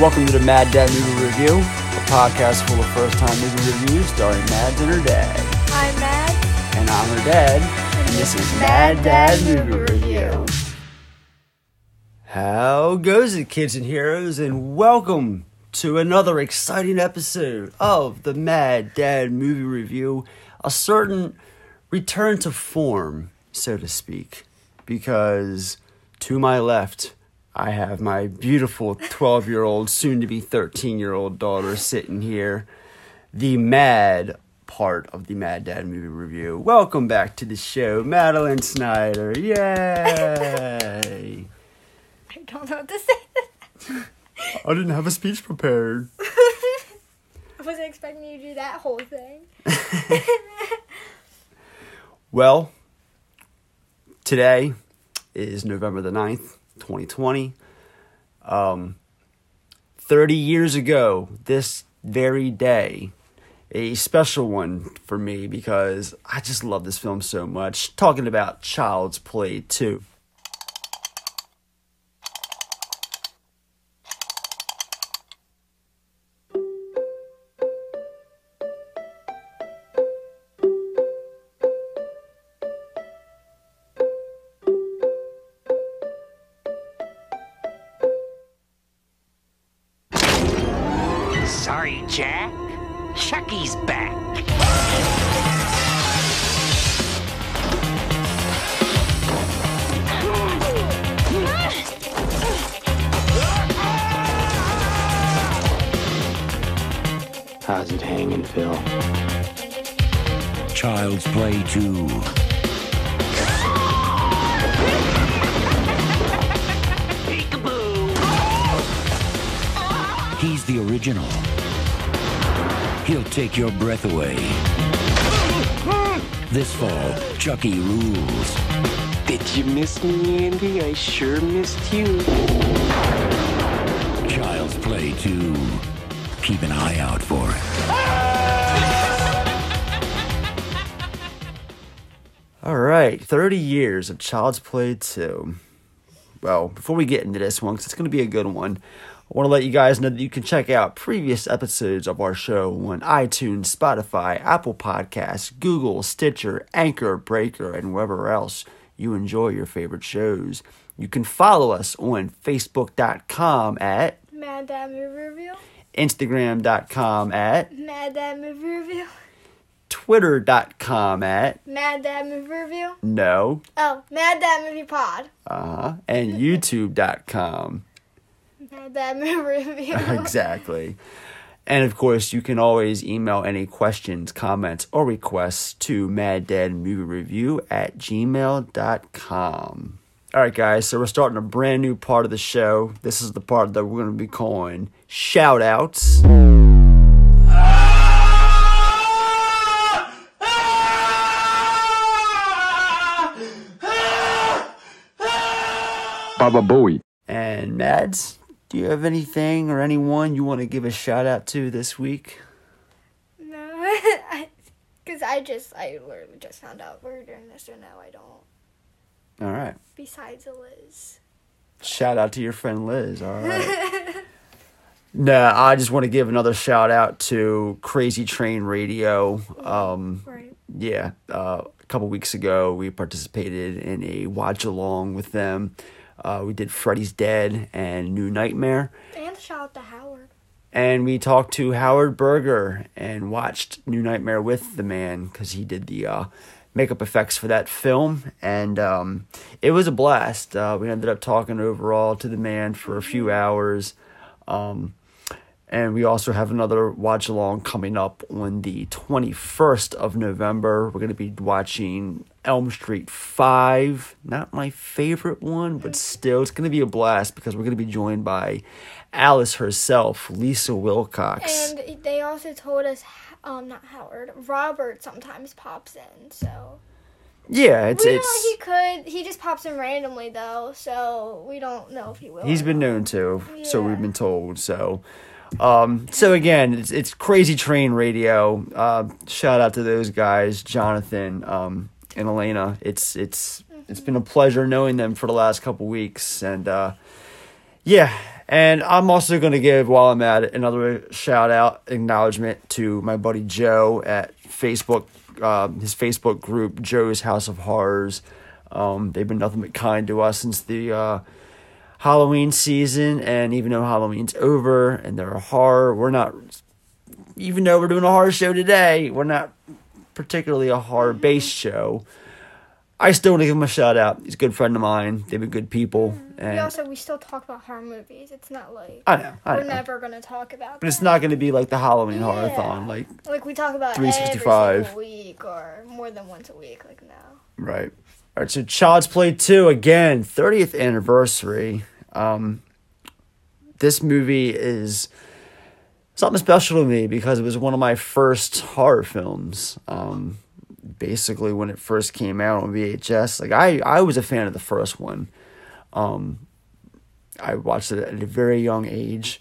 Welcome to the Mad Dad Movie Review, a podcast full of first time movie reviews starring Mads and her dad. I'm Mad. And I'm her dad, and this is Mad Dad Movie Review. How goes it, kids and heroes, and welcome to another exciting episode of the Mad Dad Movie Review. A certain return to form, so to speak, because to my left, I have my beautiful 12 year old, soon to be 13 year old daughter sitting here, the mad part of the Mad Dad Movie Review. Welcome back to the show, Madeline Snyder. Yay! I don't know what to say. I didn't have a speech prepared. I wasn't expecting you to do that whole thing. Well, today is November the 9th, 2020. Um, 30 years ago, this very day, a special one for me because I just love this film so much. Talking about Child's Play 2. Rules. Did you miss me, Andy? I sure missed you. Child's Play 2. Keep an eye out for it. All right, 30 years of Child's Play 2. Well, before we get into this one, because it's going to be a good one, want to let you guys know that you can check out previous episodes of our show on iTunes, Spotify, Apple Podcasts, Google, Stitcher, Anchor, Breaker, and wherever else you enjoy your favorite shows. You can follow us on Facebook.com at, Mad Dad Movie Review. Instagram.com at, Mad Dad Movie Review. Twitter.com at, Mad Dad Movie Review. no, Oh, Mad Dad Movie Pod. uh-huh, and YouTube.com. Mad Dad Movie Review. exactly. And of course, you can always email any questions, comments, or requests to maddadmoviereview at gmail.com. All right, guys, so we're starting a brand new part of the show. This is the part that we're going to be calling shout outs. Baba Booey. And Mads, do you have anything or anyone you want to give a shout out to this week? no, because I just, I literally just found out we are doing this, so no, I don't. All right. Besides Liz. Shout out to your friend Liz. All right. no, I just want to give another shout out to Crazy Train Radio. Um, Right. yeah, uh, a couple weeks ago we participated in a watch along with them. Uh, we did Freddy's Dead and New Nightmare. And shout out to Howard. and we talked to Howard Berger and watched New Nightmare with the man because he did the uh, makeup effects for that film, and um, it was a blast. Uh, we ended up talking overall to the man for a few hours. Um, and we also have another watch along coming up on the 21st of November. We're going to be watching Elm Street 5. Not my favorite one, but still, it's going to be a blast because we're going to be joined by Alice herself, Lisa Wilcox. And they also told us, um, not Howard, Robert sometimes pops in, so. yeah, it's we know it's he could. He just pops in randomly though, so we don't know if he will. He's been known to, so we've been told. So, um, so again, it's it's Crazy Train Radio. Uh, shout out to those guys, Jonathan, um, and Elena. It's it's it's been a pleasure knowing them for the last couple weeks, and uh, yeah. And I'm also going to give, while I'm at it, another shout out acknowledgement to my buddy Joe at Facebook, um, his Facebook group, Joe's House of Horrors. Um, they've been nothing but kind to us since the uh, Halloween season, and even though Halloween's over and they're a horror, we're not. Even though we're doing a horror show today, we're not particularly a horror based show. I still want to give him a shout out. He's a good friend of mine. They've been good people, We and also we still talk about horror movies. It's not like I know, I we're know. never gonna talk about. but it's not going to be like the Halloween Yeah. horror-thon, like like we talk about 365. single week or more than once a week. Like now. Right. All right. So Child's Play 2, again, 30th anniversary. Um, this movie is something special to me because it was one of my first horror films. Um, basically, when it first came out on VHS, like I, I was a fan of the first one. Um, I watched it at a very young age.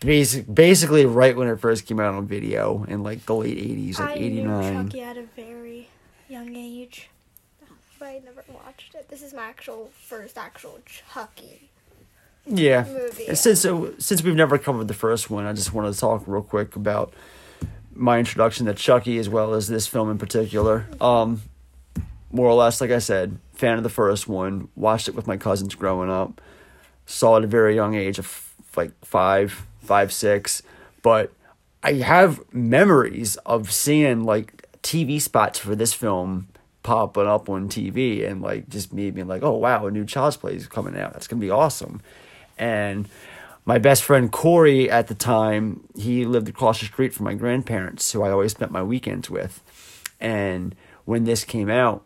Basic, basically, right when it first came out on video in like the late 80s, like I 89. knew Chucky at a very young age, but I never watched it. This is my actual first actual Chucky. Yeah. movie. Since so, since we've never covered the first one, I just wanted to talk real quick about my introduction to Chucky as well as this film in particular. Um, more or less, like I said, fan of the first one. Watched it with my cousins growing up. Saw it at a very young age of like five, five, six. But I have memories of seeing like TV spots for this film popping up on TV and like just me being like, oh wow, a new Child's Play is coming out. That's gonna be awesome. And my best friend Corey at the time, he lived across the street from my grandparents, who I always spent my weekends with. And when this came out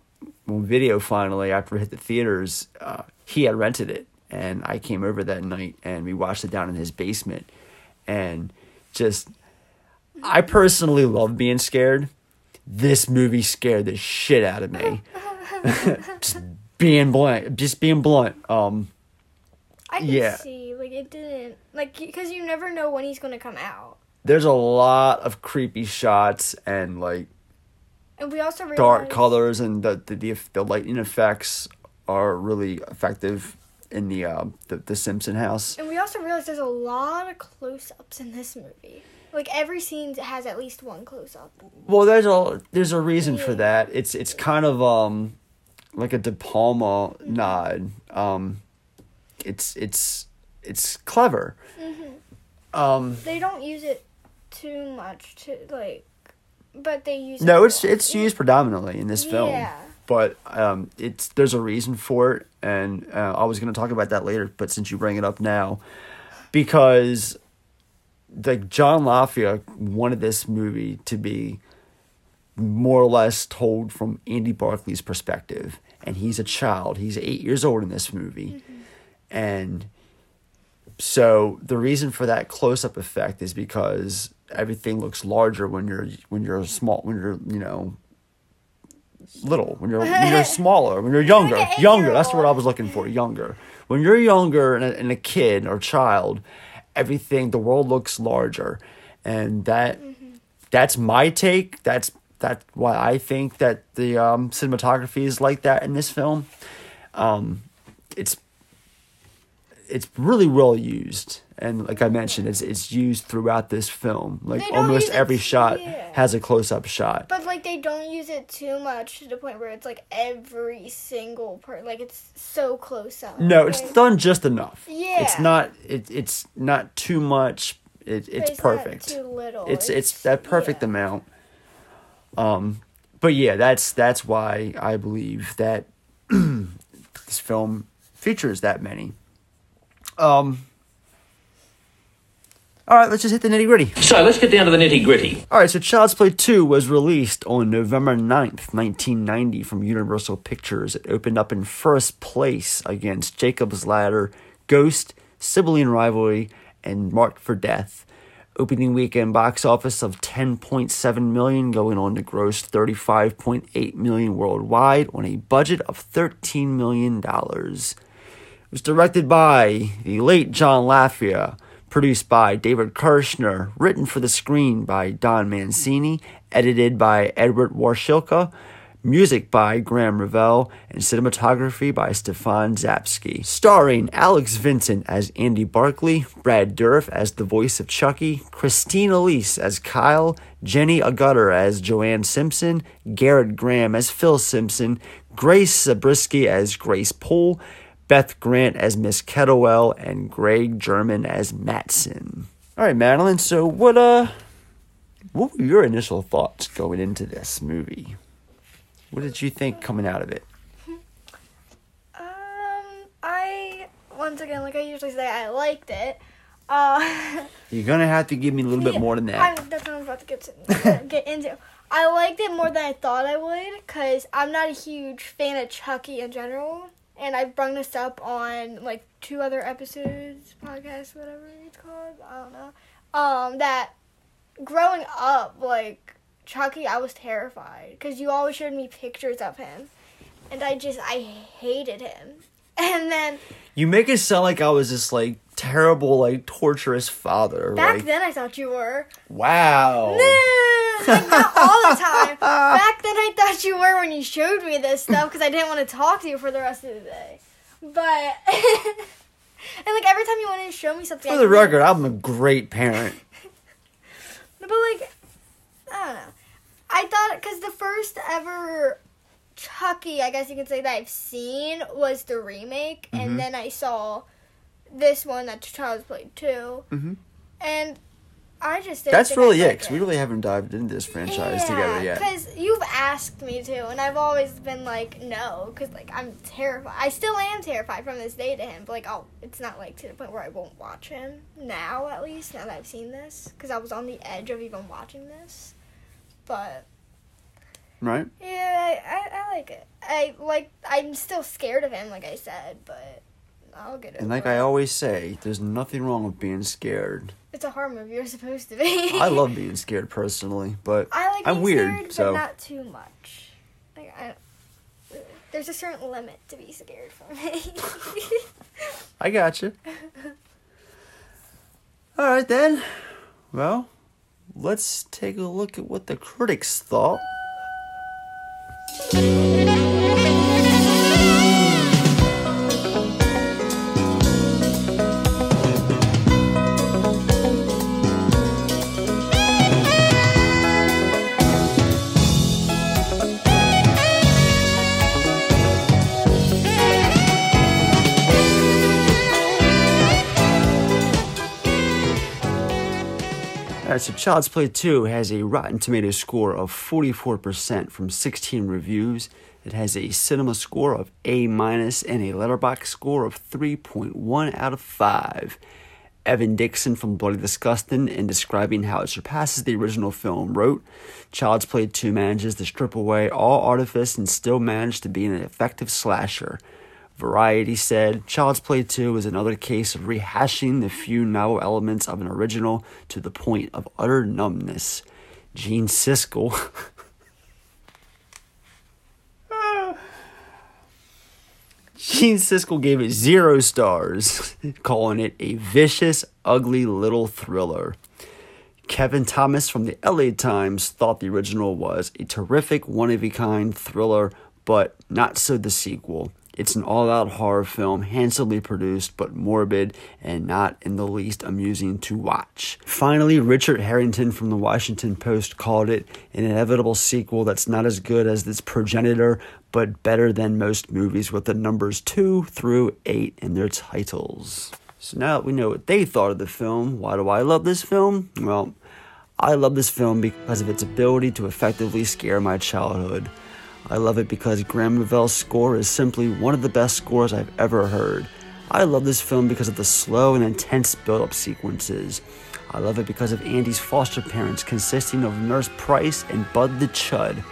on video finally after it hit the theaters, uh, he had rented it. And I came over that night and we watched it down in his basement. And just, I personally love being scared. This movie scared the shit out of me. just being blunt, just being blunt. Um, I can Yeah. see like it didn't like because you never know when he's gonna come out. there's a lot of creepy shots and like And we also realized dark colors and the the the, the lighting effects are really effective in the uh, the, the Simpson house. And we also realized there's a lot of close ups in this movie. Like every scene has at least one close up. Well, there's a there's a reason for that. It's it's kind of um like a De Palma nod. Um, it's it's it's clever. Um, They don't use it too much to like, but they use. no, it it's it's used predominantly in this film. Yeah. But um, it's there's a reason for it, and uh, I was going to talk about that later. But since you bring it up now, because like John Lafia wanted this movie to be more or less told from Andy Barclay's perspective, and he's a child. He's eight years old in this movie, and so the reason for that close-up effect is because everything looks larger when you're when you're small when you're you know little when you're when you're smaller when you're younger younger. That's what I was looking for younger. When you're younger and a, and a kid or child everything the world looks larger. And that that's my take. That's that's why I think that the um, cinematography is like that in this film. Um, it's it's really well used and like I mentioned, it's it's used throughout this film. Like almost every shot yeah. has a close up shot. But like they don't use it too much to the point where it's like every single part, like it's so close up. No, it's done just enough. Yeah. It's not it, it's not too much. It, it's not perfect. too little. It's it's that perfect yeah. amount. Um but yeah, that's that's why I believe that this film features that many. Um all right, let's just hit the nitty gritty. So let's get down to the nitty gritty. All right, so Child's Play 2 was released on November 9th, 1990 from Universal Pictures. It opened up in first place against Jacob's Ladder, Ghost, Sibling Rivalry, and Marked for Death. Opening weekend box office of 10.7 million going on to gross 35.8 million worldwide on a budget of 13 million dollars. It was directed by the late John Lafia, produced by David Kirshner, written for the screen by Don Mancini, edited by Edward Warschilka, music by Graham Revell, and cinematography by Stefan Czapsky. Starring Alex Vincent as Andy Barclay, Brad Dourif as the voice of Chucky, Christine Elise as Kyle, Jenny Agutter as Joanne Simpson, Gerrit Graham as Phil Simpson, Grace Zabriskie as Grace Poole, Beth Grant as Miss Kettlewell, and Greg Germann as Matson. All right, Madeline. So, what uh, what were your initial thoughts going into this movie? What did you think coming out of it? Um, I once again, like I usually say, I liked it. Uh, You're gonna have to give me a little bit more than that. I'm, that's what I'm about to get to, get into. I liked it more than I thought I would because I'm not a huge fan of Chucky in general, and I've brung this up on like two other episodes, podcast, whatever it's called. I don't know. Um, that growing up, like Chucky, I was terrified because you always showed me pictures of him, and I just I hated him. And then You make it sound like I was this like terrible, like torturous father. back like, then I thought you were. wow. No, like not all the time. Back then, I thought you were when you showed me this stuff because I didn't want to talk to you for the rest of the day. But and like every time you wanted to show me something, For the record, I'm a great parent. But like, I don't know. I thought because the first ever Chucky, I guess you could say that I've seen was the remake, Mm-hmm. and then I saw this one that Child's Play 2 Mhm. and I just didn't That's really it, because we really haven't dived into this franchise yeah, together yet. Because you've asked me to, and I've always been like, no, because like I'm terrified. I still am terrified from this day to him, but like, oh, it's not like to the point where I won't watch him now. At least now that I've seen this, because I was on the edge of even watching this. But Right? yeah, I, I, I like it. I like. I'm still scared of him, like I said, but I'll get it. And like I always say, there's nothing wrong with being scared. it's a horror movie. You're supposed to be. I love being scared personally, but I like I'm weird, scared, so but not too much. Like I, there's a certain limit to be scared for me. I got you. All right then. Well, let's take a look at what the critics thought. All right, so Child's Play 2 has a Rotten Tomatoes score of 44% from 16 reviews. It has a cinema score of A minus and a Letterboxd score of 3.1 out of 5. Evan Dickson from Bloody Disgusting, in describing how it surpasses the original film, wrote Child's Play 2 manages to strip away all artifice and still manage to be an effective slasher. Variety said Child's Play 2 is another case of rehashing the few novel elements of an original to the point of utter numbness. Gene Siskel. Gene Siskel gave it zero stars, calling it a vicious, ugly little thriller. Kevin Thomas from the LA Times thought the original was a terrific, one of a kind thriller, but not so the sequel. It's an all out horror film, handsomely produced, but morbid and not in the least amusing to watch. Finally, Richard Harrington from the Washington Post called it an inevitable sequel that's not as good as its progenitor, but better than most movies with the numbers 2 through 8 in their titles. So now that we know what they thought of the film, why do I love this film? Well, I love this film because of its ability to effectively scare my childhood. I love it because Graham Revell's score is simply one of the best scores I've ever heard. I love this film because of the slow and intense build up sequences. I love it because of Andy's foster parents consisting of Nurse Price and Bud the Chud.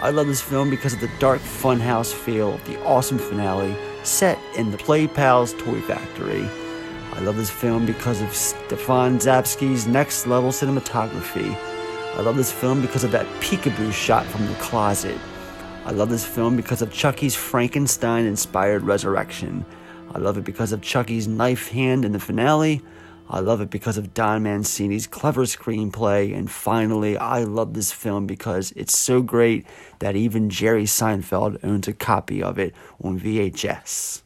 I love this film because of the dark funhouse feel the awesome finale set in the Play Pals Toy Factory. I love this film because of Stefan Czapsky's next level cinematography. I love this film because of that peekaboo shot from the closet. I love this film because of Chucky's Frankenstein inspired resurrection. I love it because of Chucky's knife hand in the finale. I love it because of Don Mancini's clever screenplay. And finally, I love this film because it's so great that even Jerry Seinfeld owns a copy of it on VHS.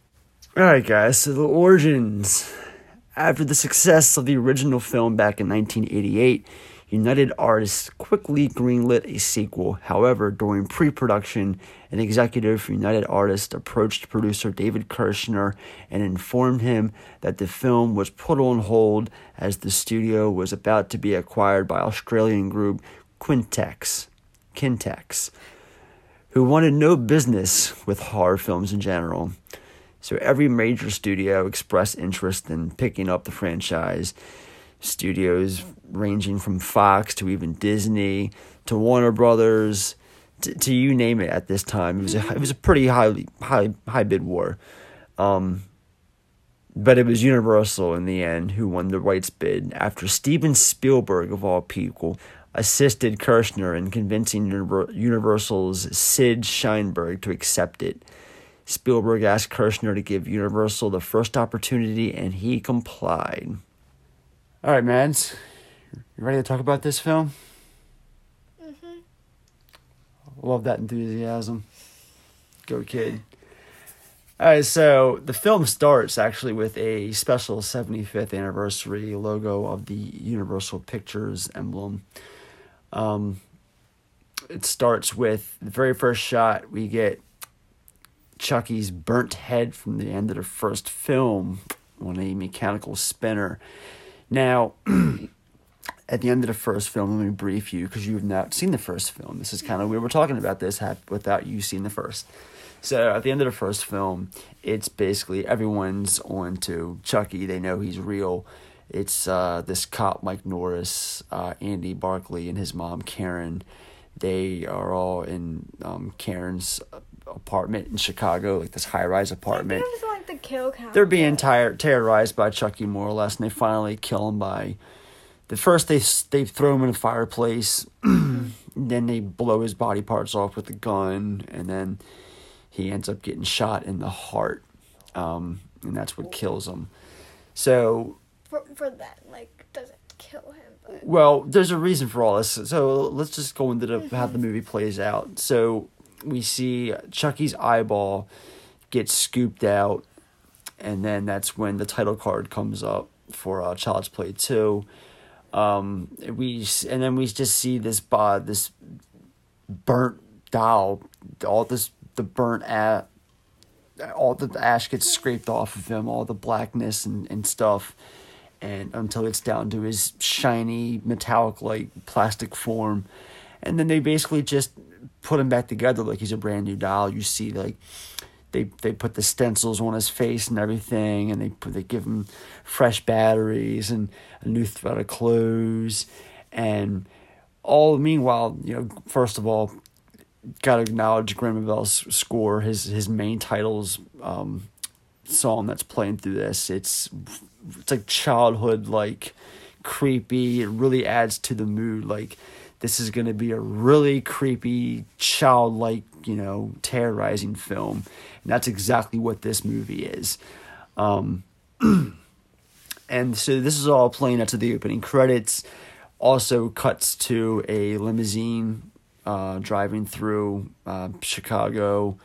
Alright, guys, so the origins. After the success of the original film back in 1988, United Artists quickly greenlit a sequel. However, during pre production, an executive from United Artists approached producer David Kirshner and informed him that the film was put on hold as the studio was about to be acquired by Australian group Quintex, Kintex, who wanted no business with horror films in general. So every major studio expressed interest in picking up the franchise. Studios ranging from Fox to even Disney to Warner Brothers to, to you name it at this time. It was a, it was a pretty highly high high bid war. Um, but it was Universal in the end who won the rights bid after Steven Spielberg of all people assisted Kirshner in convincing Universal's Sid Sheinberg to accept it. Spielberg asked Kirshner to give Universal the first opportunity, and he complied. All right, Mads, you ready to talk about this film? Mhm. Love that enthusiasm. Go, kid. All right, so the film starts actually with a special 75th anniversary logo of the Universal Pictures emblem. Um, it starts with the very first shot we get Chucky's burnt head from the end of the first film on a mechanical spinner. Now, at the end of the first film, let me brief you because you've not seen the first film. This is kind of we're talking about this without you seeing the first. So at the end of the first film, it's basically everyone's on to Chucky. They know he's real. It's uh, this cop Mike Norris, uh, Andy Barclay, and his mom Karen. They are all in um, Karen's apartment in Chicago, like this high rise apartment. Like the kill count. They're being tire- terrorized by Chucky more or less, and they finally kill him by. The first they they throw him in a fireplace, then they blow his body parts off with a gun, and then he ends up getting shot in the heart, um, and that's what kills him. So for for that like doesn't kill him. But well, there's a reason for all this. So let's just go into the, how the movie plays out. So we see Chucky's eyeball get scooped out, and then that's when the title card comes up for uh, Child's Play Two. Um, we and then we just see this uh, this burnt doll, all this the burnt at all the ash gets scraped off of him, all the blackness and, and stuff, and until it's down to his shiny metallic like plastic form, and then they basically just put him back together like he's a brand new doll. You see like they they put the stencils on his face and everything, and they put, they give him fresh batteries and a new thread of clothes, and all. Meanwhile, you know, first of all, got to acknowledge Graham Revell's score. His his main titles um, song that's playing through this. It's it's like childhood like creepy. It really adds to the mood. Like this is going to be a really creepy, childlike, you know, terrorizing film. And that's exactly what this movie is. Um, and so this is all playing out to the opening credits. Also cuts to a limousine uh, driving through uh, Chicago.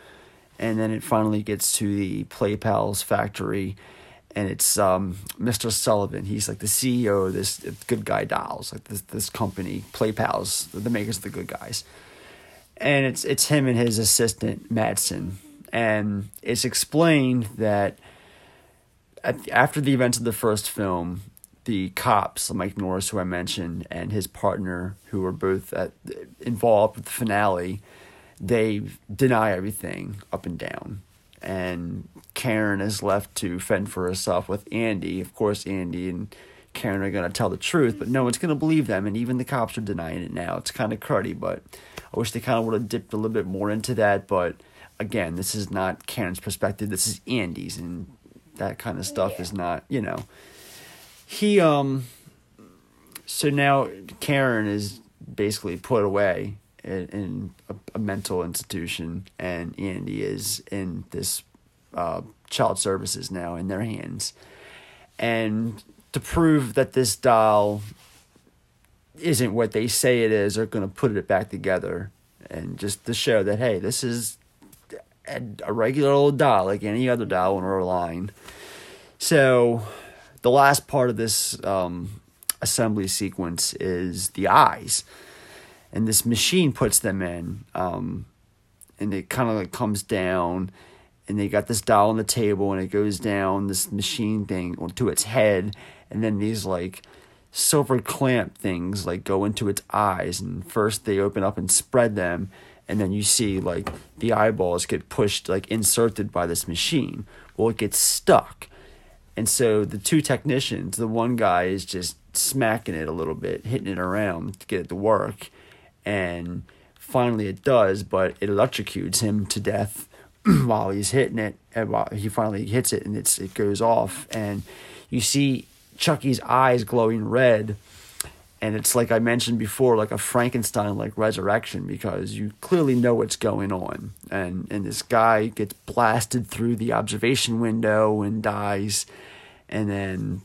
and then it finally gets to the Play Pals factory, and it's um, Mr. Sullivan. He's like the CEO of this Good Guy Dolls, like this this company, Play Pals, the makers of the Good Guys, and it's it's him and his assistant Madsen, and it's explained that at, after the events of the first film, the cops, Mike Norris, who I mentioned, and his partner, who were both at, involved with the finale, they deny everything up and down. And Karen is left to fend for herself with Andy. Of course, Andy and Karen are going to tell the truth, but no one's going to believe them. And even the cops are denying it now. It's kind of cruddy, but I wish they kind of would have dipped a little bit more into that. But again, this is not Karen's perspective. This is Andy's. And that kind of stuff is not, you know. He, um, so now Karen is basically put away in, in a, a, mental institution, and Andy is in this uh, child services now in their hands. And to prove that this doll isn't what they say it is, they're going to put it back together, and just to show that hey, this is a, regular old doll like any other doll in our line. So, the last part of this um, assembly sequence is the eyes and this machine puts them in um, and it kind of like comes down and they got this doll on the table and it goes down this machine thing to its head and then these like silver clamp things like go into its eyes and first they open up and spread them and then you see like the eyeballs get pushed like inserted by this machine. Well it gets stuck. And so the two technicians the one guy is just smacking it a little bit hitting it around to get it to work and finally it does, but it electrocutes him to death while he's hitting it. And while he finally hits it, and it's it goes off, and you see Chucky's eyes glowing red, and it's like I mentioned before, like a Frankenstein like resurrection because you clearly know what's going on, and and this guy gets blasted through the observation window and dies, and then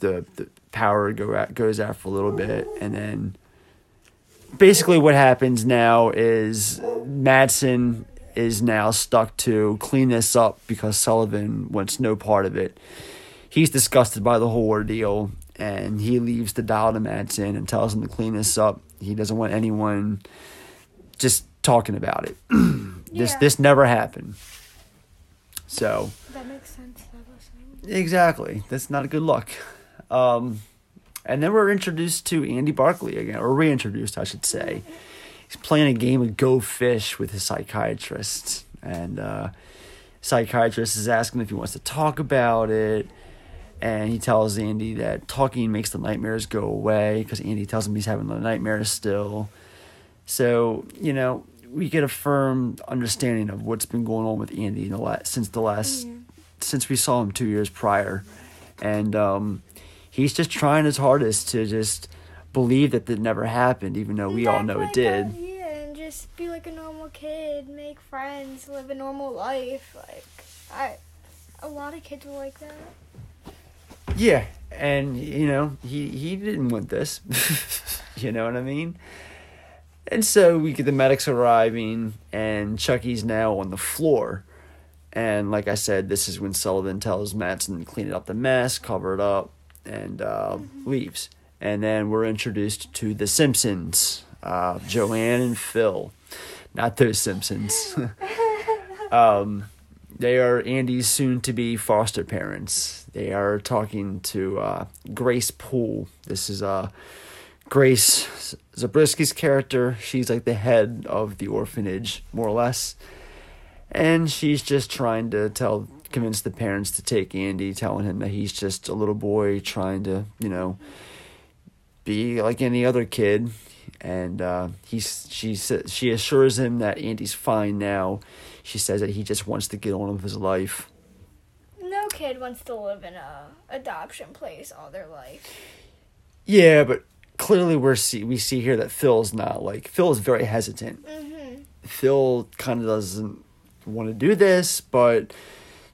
the the power go out, goes out for a little bit, and then basically what happens now is Madsen is now stuck to clean this up because Sullivan wants no part of it. He's disgusted by the whole ordeal and he leaves the dial to Madsen and tells him to clean this up. He doesn't want anyone just talking about it. this Yeah. this never happened. So That makes sense. That Exactly. That's not a good look. Um, and then we're introduced to Andy Barclay again, or reintroduced, I should say. He's playing a game of Go Fish with his psychiatrist, and uh, psychiatrist is asking if he wants to talk about it. And he tells Andy that talking makes the nightmares go away because Andy tells him he's having the nightmares still. So you know we get a firm understanding of what's been going on with Andy in the la- since the last since we saw him two years prior, and um, he's just trying his hardest to just believe that that never happened, even though we all know it did. yeah, and just be like a normal kid, make friends, live a normal life. Like I, a lot of kids were like that. Yeah, and you know he he didn't want this. you know what I mean? And so we get the medics arriving, and Chucky's now on the floor. And like I said, this is when Sullivan tells Madsen to clean up the mess, cover it up, and uh, leaves. And then we're introduced to the Simpsons, uh, Joanne and Phil, not those Simpsons. um, they are Andy's soon-to-be foster parents. They are talking to uh, Grace Poole. This is uh, Grace Zabriskie's character. She's like the head of the orphanage, more or less, and she's just trying to tell, convince the parents to take Andy, telling him that he's just a little boy trying to, you know, be like any other kid. And uh, he's she she assures him that Andy's fine now. She says that he just wants to get on with his life. No kid wants to live in a adoption place all their life. Yeah, but clearly we're see we see here that Phil's not like Phil is very hesitant. Mm-hmm. Phil kind of doesn't want to do this, but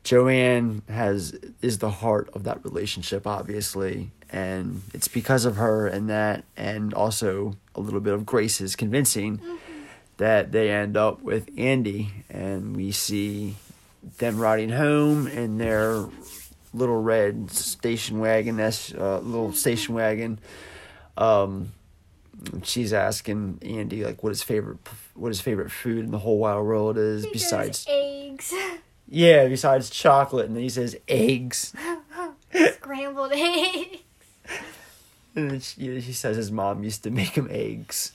Joanne has is the heart of that relationship, obviously, and it's because of her and that, and also a little bit of Grace's convincing that they end up with Andy, and we see them riding home in their little red station wagon. That's uh, little station wagon. Um, she's asking Andy like what his favorite what his favorite food in the whole wide world is He besides eggs, yeah besides chocolate, and then he says eggs. scrambled eggs. And then she, she says his mom used to make him eggs.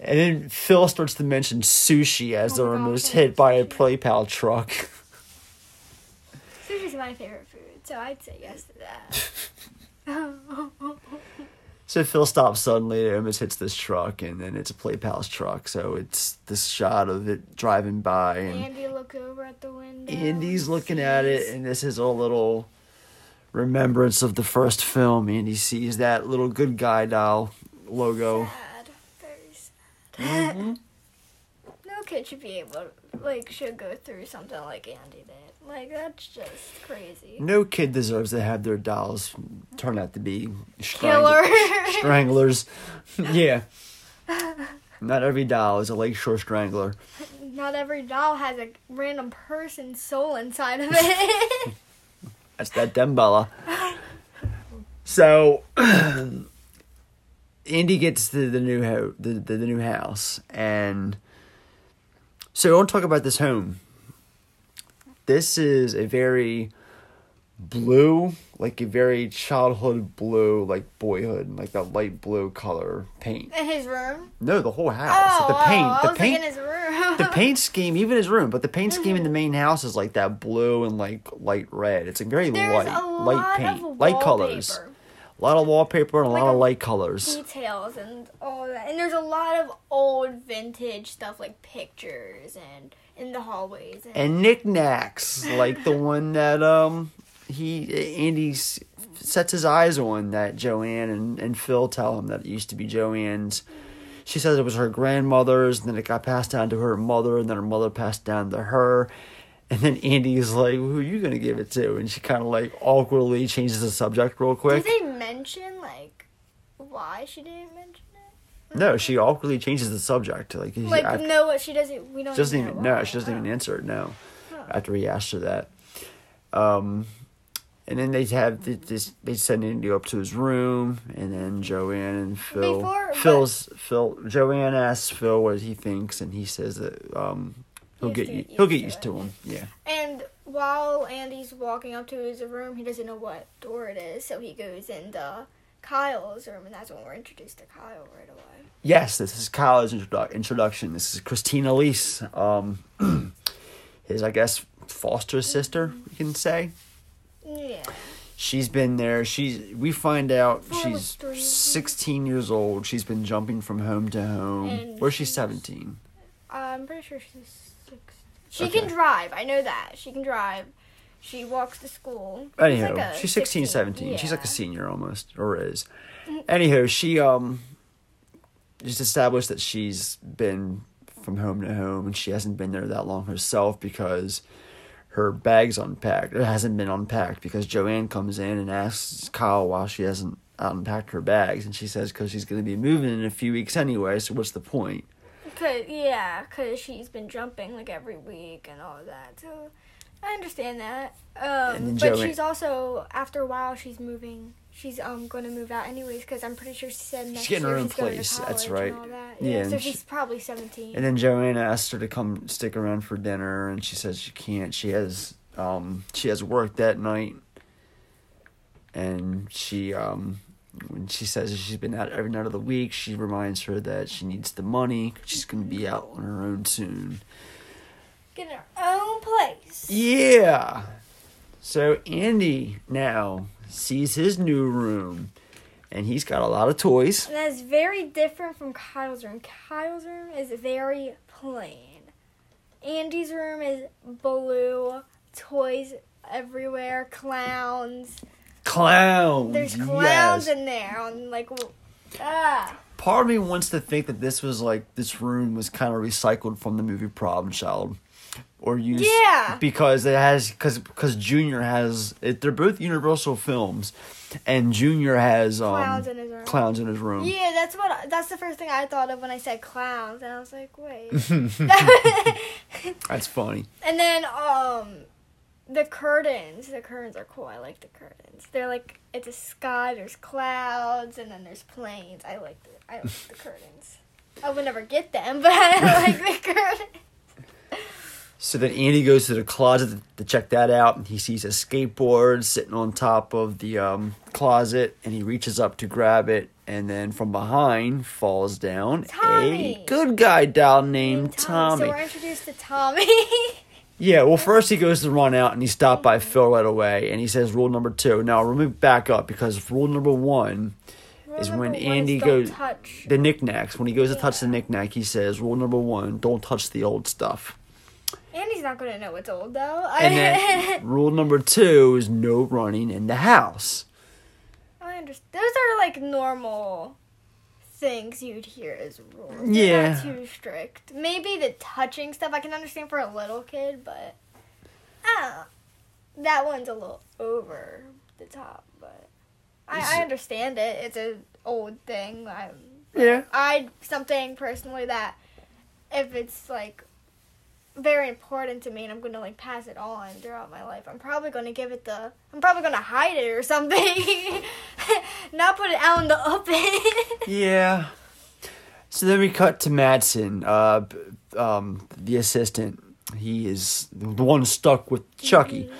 And then Phil starts to mention sushi as Oh they're almost hit by a PlayPal play pal truck. Sushi's my favorite food, so I'd say yes to that. so Phil stops suddenly, it almost hits this truck, and then it's a PlayPal's truck. So it's this shot of it driving by, and Andy look over at the window. Andy's looking at it, and this is a little remembrance of the first film. and he sees that little good guy doll logo. Sad, very sad. Mm-hmm. no kid should be able, to, like, should go through something like Andy did. Like that's just crazy. No kid deserves to have their dolls turn out to be Killer. strang- stranglers. yeah. Not every doll is a lakeshore strangler. Not every doll has a random person's soul inside of it. That's that Dembella. So Andy gets to the new ho- the, the, the new house and so I want to talk about this home. This is a very blue, like a very childhood blue, like boyhood, like that light blue color paint. In his room. No, the whole house. Oh, the paint, oh, the was paint, in his room. the paint scheme, even his room, but the paint scheme in the main house is like that blue and like light red. It's like very There's light, a light paint, light colors, a lot of wallpaper and a Like lot of a- light colors. details and all that. And there's a lot of old vintage stuff like pictures and in the hallways. And, And knickknacks, like the one that um he Andy sets his eyes on that Joanne and, and Phil tell him that it used to be Joanne's. She says it was her grandmother's, and then it got passed down to her mother, and then her mother passed down to her. And then Andy's like, "Who are you gonna give it to?" And she kind of like awkwardly changes the subject real quick. did they mention like why she didn't mention it? No, she awkwardly changes the subject. Like, Like no, she doesn't. We don't. she doesn't even know no, why. she doesn't even Oh. answer it. No, Huh. after he asked her that. Um, and then they have th- this. They send Andy up to his room, and then Joanne and Phil. Before- Phil's Phil. Joanne asks Phil what he thinks, and he says that um, he'll get he'll get used to to him. Yeah. And while Andy's walking up to his room, he doesn't know what door it is, so he goes into Kyle's room, and that's when we're introduced to Kyle right away. Yes, this is Kyle's introdu- introduction. This is Christina Elise, um, his I guess foster sister. You can say. Yeah. She's been there. She's. We find out she's three 16 years old. She's been jumping from home to home. And Where's she she's- 17? 17? I'm pretty sure she's six. She Okay. can drive. I know that. She can drive. She walks to school. She's like she's 16, 17. She's like a senior almost, or is. Anyhow, she um just established that she's been from home to home, and she hasn't been there that long herself because her bag's unpacked. It hasn't been unpacked because Joanne comes in and asks Kyle why she hasn't unpacked her bags, and she says because she's going to be moving in a few weeks anyway. So what's the point? Cause yeah, cause she's been jumping like every week and all that. So I understand that. Um, but Joanne- she's also after a while she's moving. She's um going to move out anyways because I'm pretty sure she said next getting year her own she's going to place, that's college right. And all that. Yeah, Yeah, and so she- she's probably 17. And then Joanna asked her to come stick around for dinner, and she says she can't. She has um she has work that night, and she um when she says she's been out every night of the week, she reminds her that she needs the money. 'cause She's gonna be out on her own soon. Get her own place. Yeah. So Andy now sees his new room, and he's got a lot of toys. That's very different from Kyle's room. Kyle's room is very plain. Andy's room is blue, toys everywhere, clowns. Clowns. There's clowns yes. in there on like ah. part of me wants to think that this was like this room was kind of recycled from the movie Problem Child. Or use Yeah. because it has because because Junior has it, they're both Universal films, and Junior has um Clowns in his room. clowns in his room. Yeah, that's what. That's the first thing I thought of when I said clowns, and I was like, wait. That's funny. and then um, the curtains. The curtains are cool. I like the curtains. They're like it's a sky. There's clouds, and then there's planes. I like the I like the curtains. I would never get them, but I like the curtains. So then Andy goes to the closet to check that out, and he sees a skateboard sitting on top of the um, closet, and he reaches up to grab it, and then from behind falls down Tommy. a good guy doll named Tommy. So we're introduced to Tommy. Yeah, well, first he goes to run out, and he's stopped by Phil right away, and he says rule number two. Now let me back up because rule number one is when Andy don't goes touch. the knickknacks. When he goes to touch the knickknack, he says rule number one: don't touch the old stuff. Andy's not gonna know it's old though. And then rule number two is no running in the house. I understand. Those are like normal things you'd hear as rules. They're Yeah. Not too strict. Maybe the touching stuff I can understand for a little kid, but ah, that one's a little over the top. But I, I understand it. It's an old thing. I Yeah. I something personally that if it's like very important to me and I'm gonna like pass it on throughout my life, I'm probably gonna give it the I'm probably gonna hide it or something. Not put it out in the open. Yeah. So then we cut to Mattson, uh, um, the assistant. He is the one stuck with Chucky.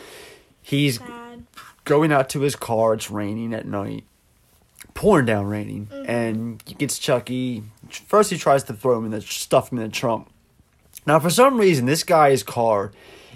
He's Sad. going out to his car. It's raining at night, pouring down raining, and he gets Chucky. First, he tries to throw him in the stuff him in the trunk. Now, for some reason, this guy's car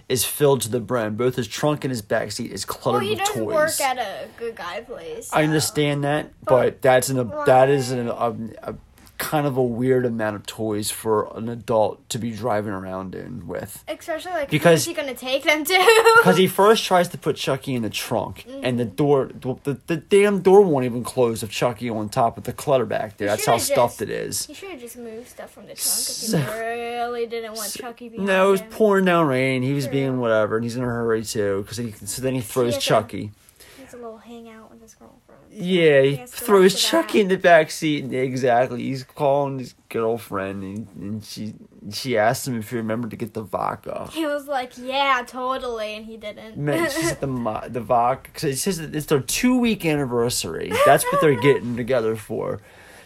is filled to the brim. Both his trunk and his back seat is cluttered Well, he with doesn't toys. work at a good guy place. I understand that, but that's an that is an, a, a kind of a weird amount of toys for an adult to be driving around in with. Especially like Because- who's he gonna take them to? Because he first tries to put Chucky in the trunk, mm-hmm. and the door, the, the damn door won't even close of Chucky on top of the clutter back there. He That's how should've stuffed it is. He should have just moved stuff from the trunk So- if he really didn't want Chucky behind No, it was him. pouring down rain. He was True. being whatever, and he's in a hurry too. Because he, so then he throws has a- Chucky. He's a little hangout with his girlfriend. Yeah, he to throws Chucky in the back seat. and Exactly. He's calling his girlfriend, and, and she she asked him if he remembered to get the vodka. He was like, "Yeah, totally," and he didn't. Man, she said the the vodka because it says that it's their two week anniversary. That's what they're getting together for.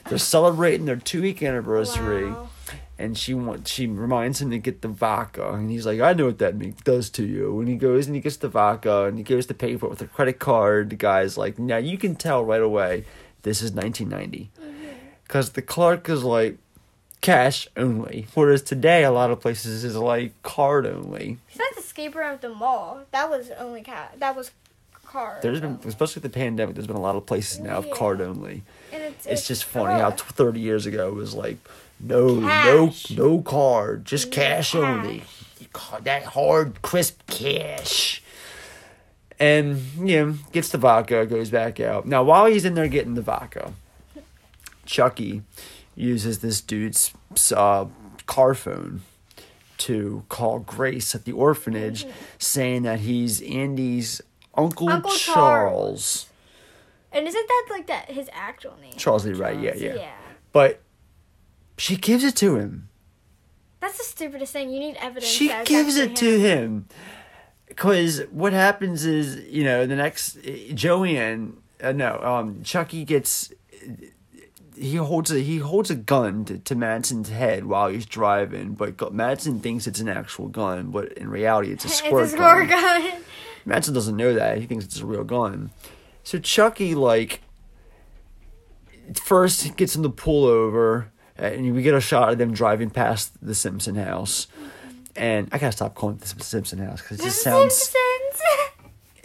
They're celebrating their two week anniversary, Wow. And she wants she reminds him to get the vodka, and he's like, "I know what that mean, does to you." And he goes and he gets the vodka, and he goes to pay for it with a credit card. The guy's like, "Now you can tell right away this is 1990," because mm-hmm. the clerk is like cash only, whereas today a lot of places is like card only. Besides escape room at the mall, that was only cat. That was card. There's been, especially with the pandemic, there's been a lot of places now of card only. And it's, It's just funny how t- 30 years ago it was like, no, Cash. no, no card, just cash, cash. only. That hard, crisp cash. And, you know, gets the vodka, goes back out. Now, while he's in there getting the vodka, Chucky uses this dude's uh, car phone to call Grace at the orphanage, saying that he's Andy's Uncle, Uncle Charles. Charles. And isn't that like that his actual name? Charles Lee Wright, yeah, yeah. Yeah. But she gives it to him. That's the stupidest thing. You need evidence. She gives it to him. Because what happens is, you know, the next Joanne, uh, no, um, Chucky gets he holds a he holds a gun to, to Mattson's head while he's driving, but Mattson thinks it's an actual gun, but in reality it's a squirt, It's a squirt gun. gun. Mattson doesn't know that. He thinks it's a real gun. So Chucky, like, first gets him to pull over, and we get a shot of them driving past the Simpson house. And I gotta stop calling it the Simpson house because it just sounds Simpsons.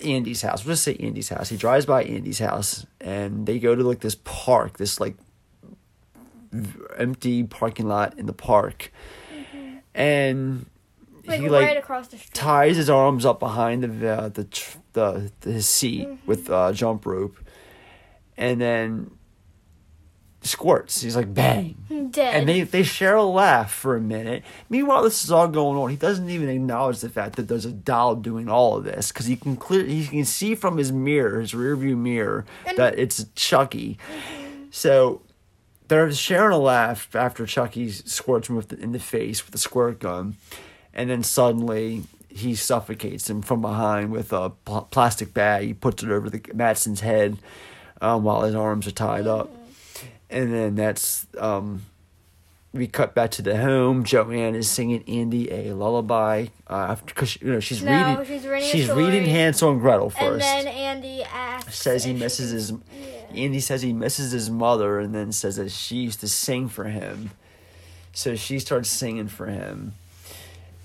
Andy's house. We'll just say Andy's house. He drives by Andy's house, and they go to like this park, this like empty parking lot in the park, and like, he right like across the street. ties his arms up behind the uh, the, tr- the the his seat with uh, jump rope, and then squirts. He's like bang. Dead. And they, they share a laugh for a minute. Meanwhile, this is all going on. He doesn't even acknowledge the fact that there's a doll doing all of this because he can clear he can see from his mirror, his rearview mirror, that it's Chucky. So they're sharing a laugh after Chucky squirts him with the, in the face with a squirt gun, and then suddenly he suffocates him from behind with a pl- plastic bag. He puts it over the Mattson's head um, while his arms are tied up, and then that's um, we cut back to the home. Joanne is singing Andy a lullaby uh, because you know she's No, reading she's reading she's reading Hansel and Gretel first and then Andy asks. says he misses his can- Andy says he misses his mother and then says that she used to sing for him. So she starts singing for him.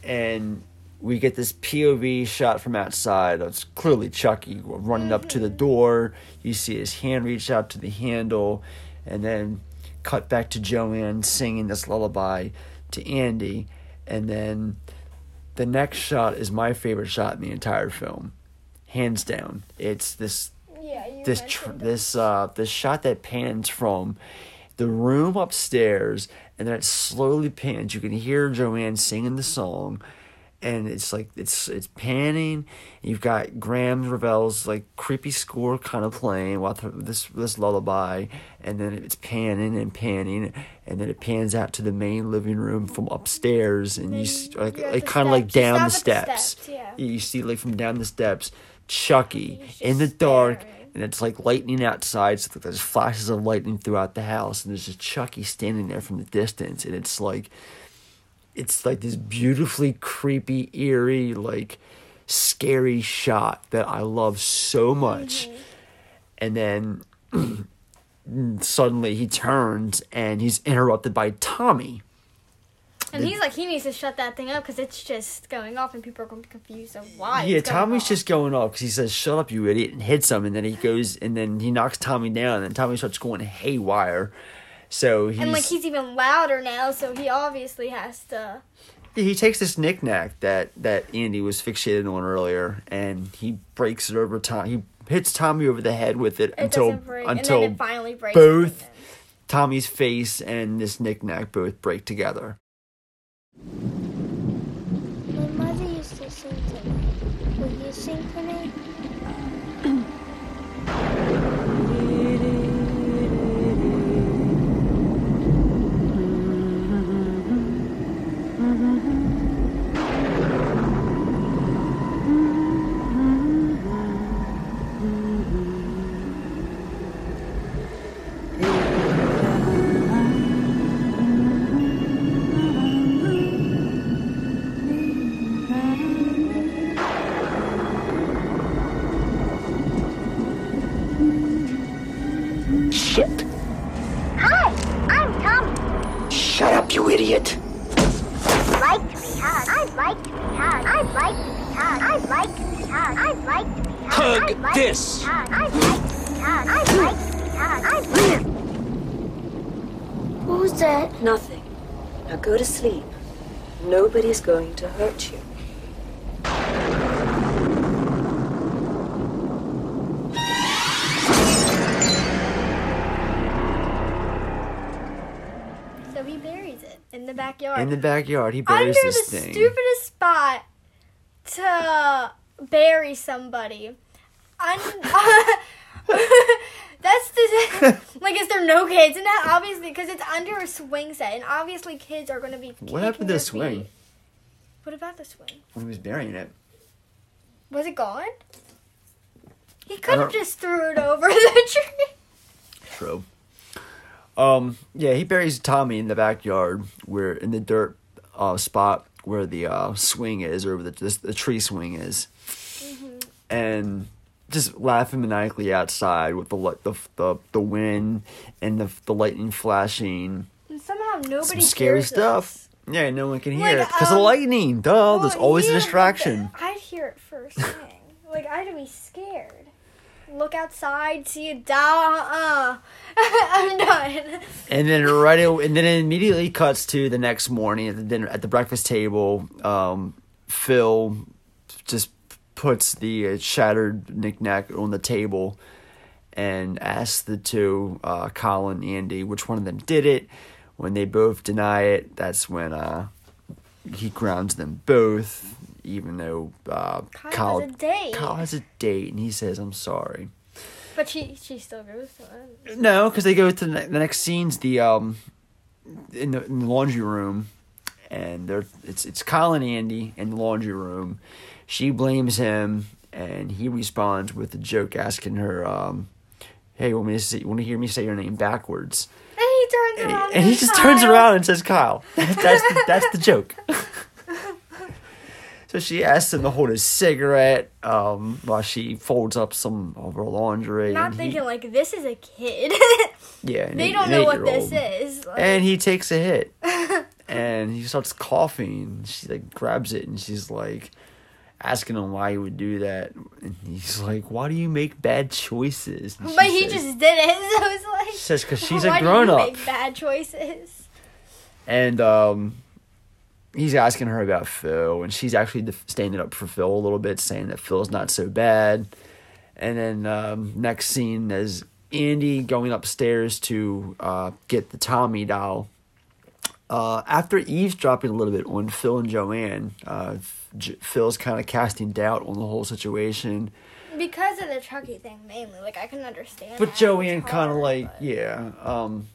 And we get this POV shot from outside. It's clearly Chucky running up to the door. You see his hand reach out to the handle and then cut back to Joanne singing this lullaby to Andy and then the next shot is my favorite shot in the entire film. Hands down. It's this Yeah, this tr- this uh this shot that pans from the room upstairs and then it slowly pans you can hear joanne singing the song and it's like it's it's panning you've got Graeme Revell's like creepy score kind of playing while th- this this lullaby and then it's panning and panning and then it pans out to the main living room from upstairs and you s- like, like kind of like down the stop at the steps steps, yeah. you see like from down the steps chucky in the dark staring. and it's like lightning outside. So there's flashes of lightning throughout the house, and there's just Chucky standing there from the distance, and it's like, it's like this beautifully creepy, eerie, like scary shot that I love so much. Mm-hmm. And then suddenly he turns and he's interrupted by Tommy. And he's like, he needs to shut that thing up because it's just going off, and people are going to be confused of why. Yeah, Tommy's off. just going off because he says, "Shut up, you idiot," and hits him, and then he goes and then he knocks Tommy down, and then Tommy starts going haywire. So he's And like he's even louder now, so he obviously has to. He takes this knickknack that that Andy was fixated on earlier, and he breaks it over Tom. He hits Tommy over the head with it, It until break, until and then it finally breaks. both. Tommy's face and this knickknack both break together. Nobody's going to hurt you. So he buries it in the backyard. In the backyard, he under buries the this thing. stupidest spot to bury somebody. Un- That's the like. Is there no kids in that? Obviously, because it's under a swing set, and obviously kids are going to be. What happened to the swing? feet. What about the swing? when he was burying it? Was it gone? He could have just threw it over the tree. True. Um. Yeah, he buries Tommy in the backyard, where in the dirt uh, spot where the uh, swing is, or the this, the tree swing is, and just laughing maniacally outside with the the the, the wind and the the lightning flashing. And somehow nobody Some scary stuff. us. Yeah, no one can hear Like, it because of um, lightning. Duh, there's always yeah, a distraction. I'd hear it first thing. like I'd be scared. Look outside, see a doll. Uh, I'm done. And then right, and then it immediately cuts to the next morning at the dinner at the breakfast table. Um, Phil just puts the uh, shattered knickknack on the table, and asks the two, uh, Colin and Andy, which one of them did it. When they both deny it, that's when uh, he grounds them both, even though uh, Kyle has a date. Kyle has a date, and he says, "I'm sorry." But she she still goes to it. No, because they go to the, ne- the next scene's the um in the, in the laundry room, and they're it's it's Kyle and Andy in the laundry room. She blames him, and he responds with a joke, asking her, um, "Hey, want me to say, you want to hear me say your name backwards?" And he turns And around. and he just turns around and says, "Kyle." That's the, that's the joke. So she asks him to hold his cigarette um, while she folds up some of her laundry. Not and he- thinking like this is a kid. yeah, they eight- don't know what this is. Like, And he takes a hit. and he starts coughing. She like grabs it and she's like asking him why he would do that. And he's like, Why do you make bad choices? And but he says- just did it. So it's like She says, "'Cause she's a why do you grown-up." Make bad choices. and um he's asking her about Phil, and she's actually standing up for Phil a little bit, saying that Phil's not so bad. And then um, next scene is Andy going upstairs to uh, get the Tommy doll. Uh, after eavesdropping a little bit on Phil and Joanne, uh, J- Phil's kind of casting doubt on the whole situation. Because of the Chucky thing mainly. Like I can understand. But that. Joanne kind of like, but- yeah. Um,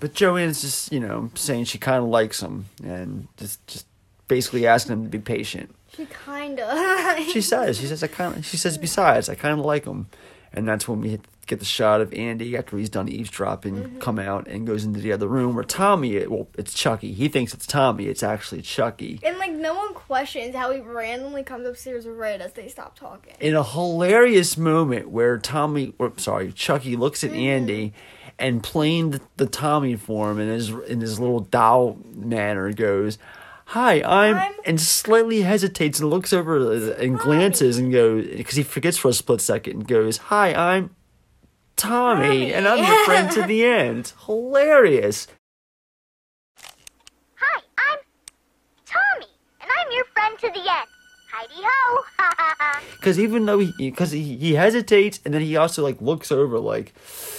but Joanne's just, you know, saying she kind of likes him and just, just basically asking him to be patient. She kinda. She says, she says, I kind of, she says, besides, I kind of like him. And that's when we hit, get the shot of Andy after he's done eavesdropping, Mm-hmm. come out and goes into the other room where Tommy, well, it's Chucky. He thinks it's Tommy. It's actually Chucky. And like no one questions how he randomly comes upstairs right as they stop talking. in a hilarious moment where Tommy, or sorry, Chucky looks at Andy and playing the, the Tommy form in his in his little doll manner goes, "Hi, I'm,", I'm- and slightly hesitates and looks over and glances and goes because he forgets for a split second and goes, "Hi, I'm." Tommy, Tommy. and I'm your friend to the end. Hilarious. Hi, I'm Tommy, and I'm your friend to the end. Heidi ho! Ha ha ha! Because even though he, because he, he hesitates and then he also like looks over like,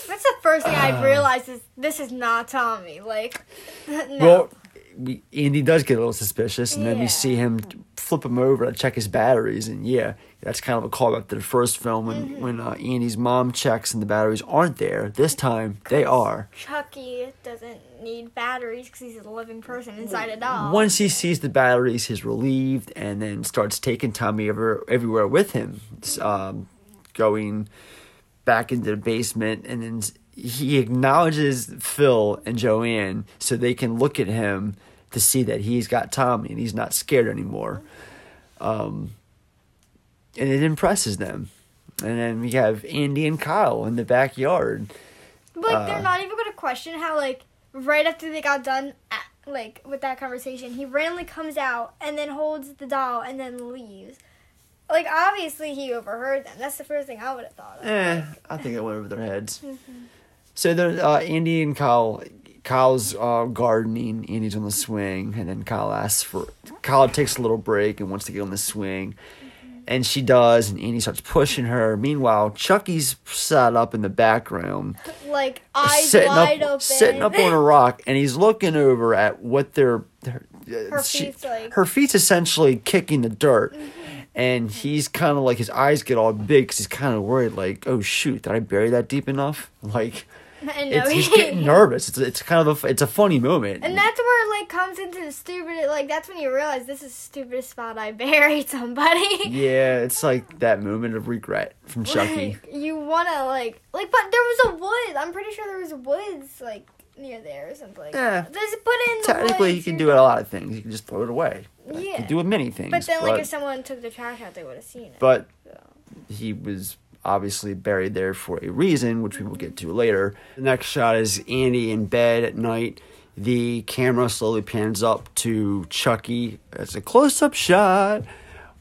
That's the first thing Uh. I realized is this is not Tommy. Like, no. Well, we, Andy does get a little suspicious, and then we see him flip him over to check his batteries, and yeah, that's kind of a callback to the first film when Mm-hmm. when uh, Andy's mom checks and the batteries aren't there. This time they are. Chucky doesn't need batteries because he's a living person inside a doll. Once he sees the batteries, he's relieved, and then starts taking Tommy ever, everywhere with him, um, going back into the basement, and then he acknowledges Phil and Joanne so they can look at him to see that he's got Tommy and he's not scared anymore. Um, and it impresses them. And then we have Andy and Kyle in the backyard. But like, uh, they're not even gonna question how like right after they got done at, like with that conversation, he randomly comes out and then holds the doll and then leaves. Like obviously he overheard them. That's the first thing I would have thought of. Eh, I think it went over their heads. So there, uh, Andy and Kyle, Kyle's uh, gardening. Andy's on the swing, and then Kyle asks for. Kyle takes a little break and wants to get on the swing, and she does. And Andy starts pushing her. Meanwhile, Chucky's sat up in the background, Like eyes sitting wide up, open. sitting up on a rock, and he's looking over at what they're. Her, Her feet's like- Mm-hmm. her feet's essentially kicking the dirt. And he's kind of like his eyes get all big because he's kind of worried, like, oh shoot, did I bury that deep enough? Like, I know it's, he's getting nervous. It's it's kind of a it's a funny moment. And that's where it like comes into the stupid like that's when you realize this is the stupidest spot I buried somebody. yeah, it's like that moment of regret from Chucky. Like, you wanna like like but there was a wood. I'm pretty sure there was woods like near there or something like Yeah. Just put in Technically, you woods, can you're do it a lot of things. You can just throw it away. You Yeah. can do it many things. But then like if someone took the trash out they would have seen it. but he was obviously buried there for a reason, which we will get to later. The next shot is Andy in bed at night. The camera slowly pans up to Chucky. It's a close up shot.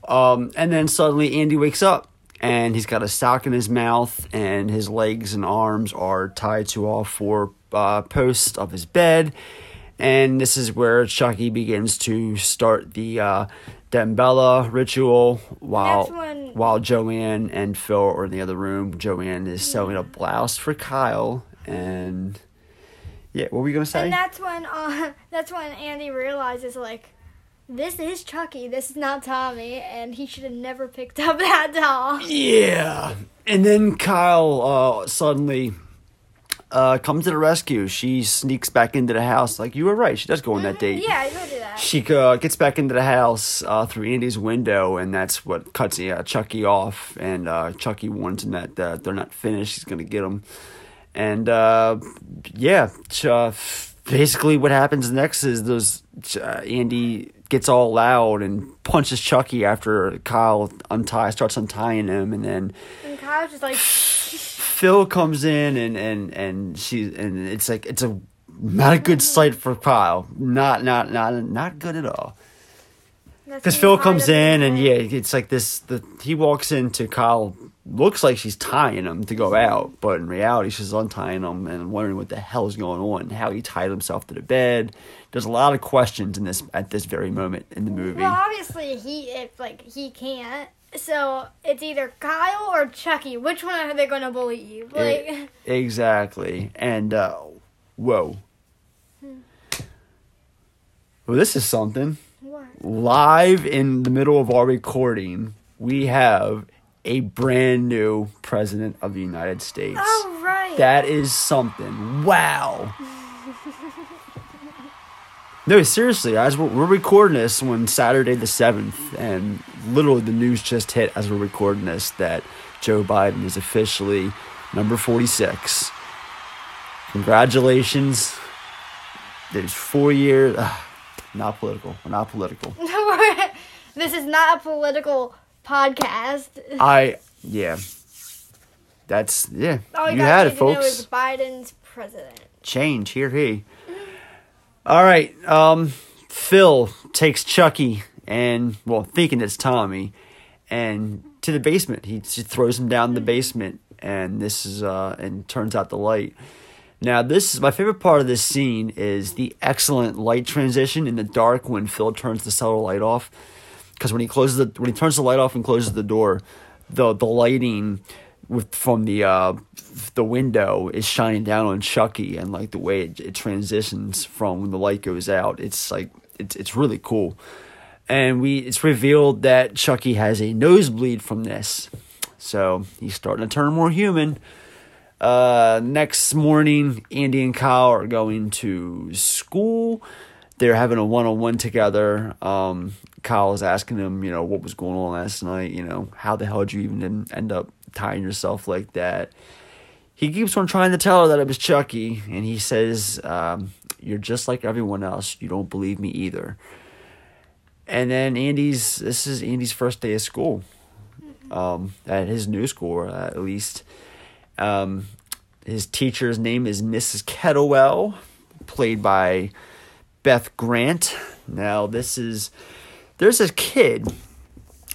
Um, and then suddenly Andy wakes up and he's got a sock in his mouth and his legs and arms are tied to all four uh, posts of his bed. and this is where Chucky begins to start the uh, Damballa ritual while when- while Joanne and Phil are in the other room. Joanne is sewing a blouse for Kyle, and yeah, what were we gonna say? And that's when uh, that's when Andy realizes like, this is Chucky. This is not Tommy, and he should have never picked up that doll. Yeah. And then Kyle uh, suddenly uh, comes to the rescue. She sneaks back into the house. Like, you were right. She does go on that date. Yeah, I told you that. She uh, gets back into the house uh, through Andy's window, and that's what cuts uh, Chucky off. And uh, Chucky warns him that uh, they're not finished. He's going to get them. And uh, yeah, ch- uh, basically what happens next is those ch- uh, Andy gets all loud and punches Chucky after Kyle unties, starts untying him, and then And Kyle's just like, Phil comes in and and and she and it's like it's a not a good sight for Kyle. Not not not not good at all. Because Phil comes in and yeah, it's like this. The he walks into Kyle. Looks like she's tying him to go mm-hmm. out, but in reality, she's untying him and wondering what the hell is going on. How he tied himself to the bed. There's a lot of questions in this at this very moment in the movie. Well, obviously he if like he can't. So it's either Kyle or Chucky. Which one are they going to believe? Like, E- exactly. And uh, whoa. Well, this is something. what? Live in the middle of our recording, we have a brand new president of the United States. Oh right. That is something. Wow. No, seriously, as we're, we're recording this on Saturday the 7th, and literally the news just hit as we're recording this that Joe Biden is officially number 46. Congratulations. There's four years. ah, not political. We're not political. this is not a political podcast. I, yeah. That's, yeah. All you, you had it, folks. is Biden's president. change here he all right um phil takes chucky and well thinking it's tommy and to the basement. He throws him down the basement and this is uh and turns out the light. Now this is my favorite part of this scene is the excellent light transition in the dark when phil turns the cellar light off. Because when he closes the when he turns the light off and closes the door the the lighting with from the uh the window is shining down on Chucky and like the way it, it transitions from when the light goes out. It's like it's it's really cool and we it's revealed that Chucky has a nosebleed from this. So he's starting to turn more human. Uh next morning Andy and Kyle are going to school. They're having a one-on-one together. Um Kyle is asking him you know what was going on last night you know how the hell did you even end up tying yourself like that? He keeps on trying to tell her that it was Chucky, and he says, um, "You're just like everyone else. You don't believe me either." And then Andy's this is Andy's first day of school, um, at his new school uh, at least. Um, his teacher's name is Mrs. Kettlewell, played by Beth Grant. Now this is there's a kid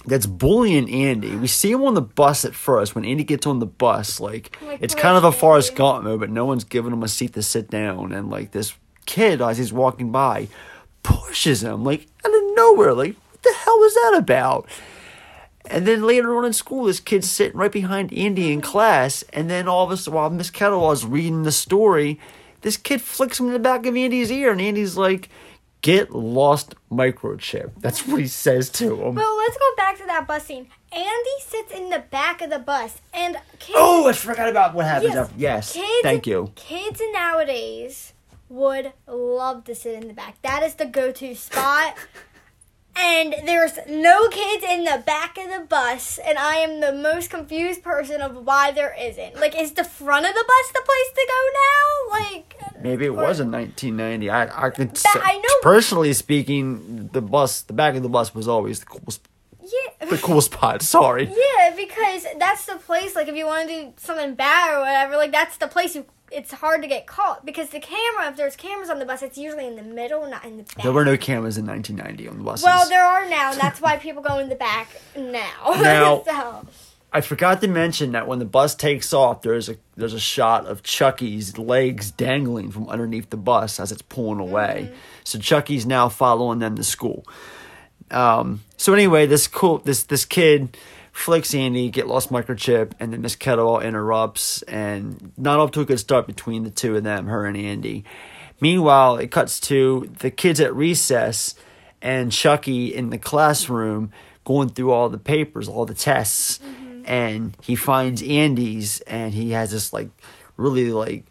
that's bullying Andy. We see him on the bus at first. When Andy gets on the bus, like, Like, it's kind of a Forrest? Gump move, but no one's giving him a seat to sit down. And like this kid, as he's walking by, pushes him like out of nowhere. Like, what the hell was that about? And then later on in school, this kid's sitting right behind Andy in class, and then all of a sudden, while Miss Kettlewell's reading the story, this kid flicks him in the back of Andy's ear, and Andy's like, "Get lost, microchip." That's what he says to him. But let's go back to that bus scene. Andy sits in the back of the bus, and kids. Oh, I forgot about what happens. Yes. after- Yes, Kids, thank you. Kids nowadays would love to sit in the back. That is the go-to spot. and there's no kids in the back of the bus, and I am the most confused person of why there isn't. Like, is the front of the bus the place to go now? Like, Maybe it was in 1990. I I could say, I know- personally speaking, the bus, the back of the bus was always the coolest, yeah. the cool spot. Sorry. Yeah, because that's the place. Like, if you want to do something bad or whatever, like that's the place. You, it's hard to get caught because the camera. If there's cameras on the bus, it's usually in the middle, not in the back. There were no cameras in 1990 on the buses. Well, there are now, and that's why people go in the back now. Now- so, I forgot to mention that when the bus takes off, there's a there's a shot of Chucky's legs dangling from underneath the bus as it's pulling away. So Chucky's now following them to school. Um, so anyway, this cool this this kid flicks Andy, get lost microchip, and then Miss Kettlewell interrupts, and not off to a good start between the two of them, her and Andy. Meanwhile, it cuts to the kids at recess and Chucky in the classroom going through all the papers, all the tests, mm-hmm. and he finds Andy's, and he has this like really like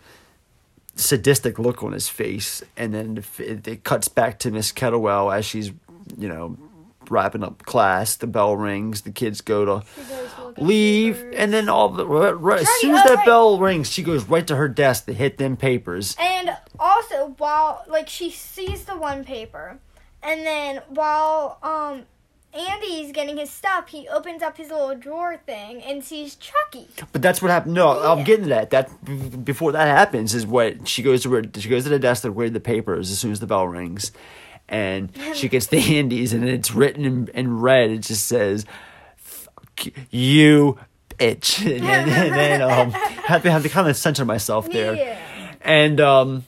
sadistic look on his face, and then it cuts back to Miss Kettlewell as she's, you know, wrapping up class. The bell rings. The kids go to leave, and then all the right, right, as soon as that right. bell rings, she goes right to her desk to hit them papers. And also, while like she sees the one paper, and then while um Andy's getting his stuff, he opens up his little drawer thing and sees Chucky. But that's what happened. No, I'm getting to that. That before that happens is what she goes to where she goes to the desk to read the papers as soon as the bell rings, and she gets the handies and it's written in, in red. It just says, "Fuck "You bitch," and then, and then um, have to have to kind of center myself there, Yeah. and um,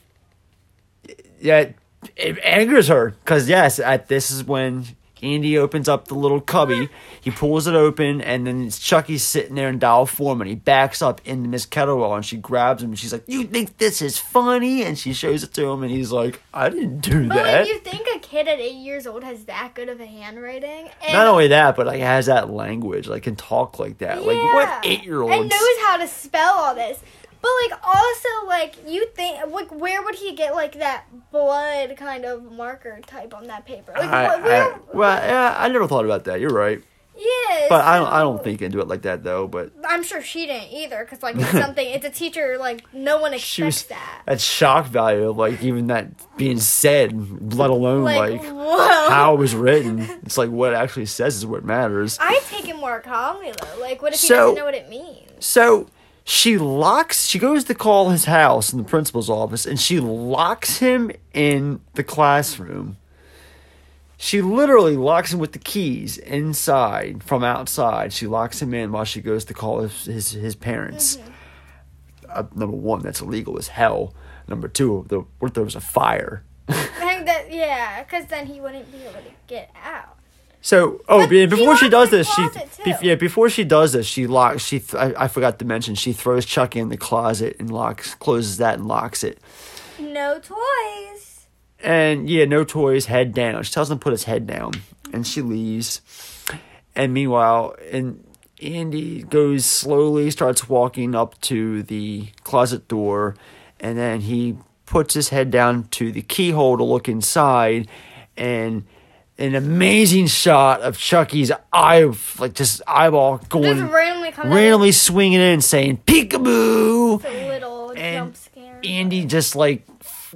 yeah, it angers her because yes, at this is when Andy opens up the little cubby. He pulls it open, and then it's Chucky's sitting there in dial form, and he backs up into Miss Kettlewell, and she grabs him, and she's like, "You think this is funny?" And she shows it to him, and he's like, "I didn't do But that." like, you think a kid at eight years old has that good of a handwriting? And, Not only that, but like has that language, like can talk like that. Like what eight year and olds? knows how to spell all this. But like also like you think like where would he get like that blood kind of marker type on that paper? Like I, what, where? I, well, yeah, I never thought about that. You're right, yeah, but I don't. I don't think do it like that though. But I'm sure she didn't either, because like it's something. It's a teacher. Like no one she expects was that. at shock value of like even that being said, let alone Like, like, how it was written. It's like what it actually says is what matters. I take it more calmly though. Like what if he So- doesn't know what it means? So she locks. She goes to call his house in the principal's office, and she locks him in the classroom. She literally locks him with the keys inside from outside. She locks him in while she goes to call his his, his parents. Uh, number one, that's illegal as hell. Number two, the what if there was a fire? I think that yeah, because then he wouldn't be able to get out. So, oh, But be- she before she does this, she be- yeah, before she does this, she locks. She th- I, I forgot to mention she throws Chucky in the closet and locks, closes that and locks it. No toys. And yeah, no toys, head down. She tells him to put his head down, and she leaves. And meanwhile, and Andy goes slowly, starts walking up to the closet door, and then he puts his head down to the keyhole to look inside, and an amazing shot of Chucky's eye, like just eyeball going Just randomly coming. randomly swinging in, saying "peekaboo." It's a little And jump scare. Andy just like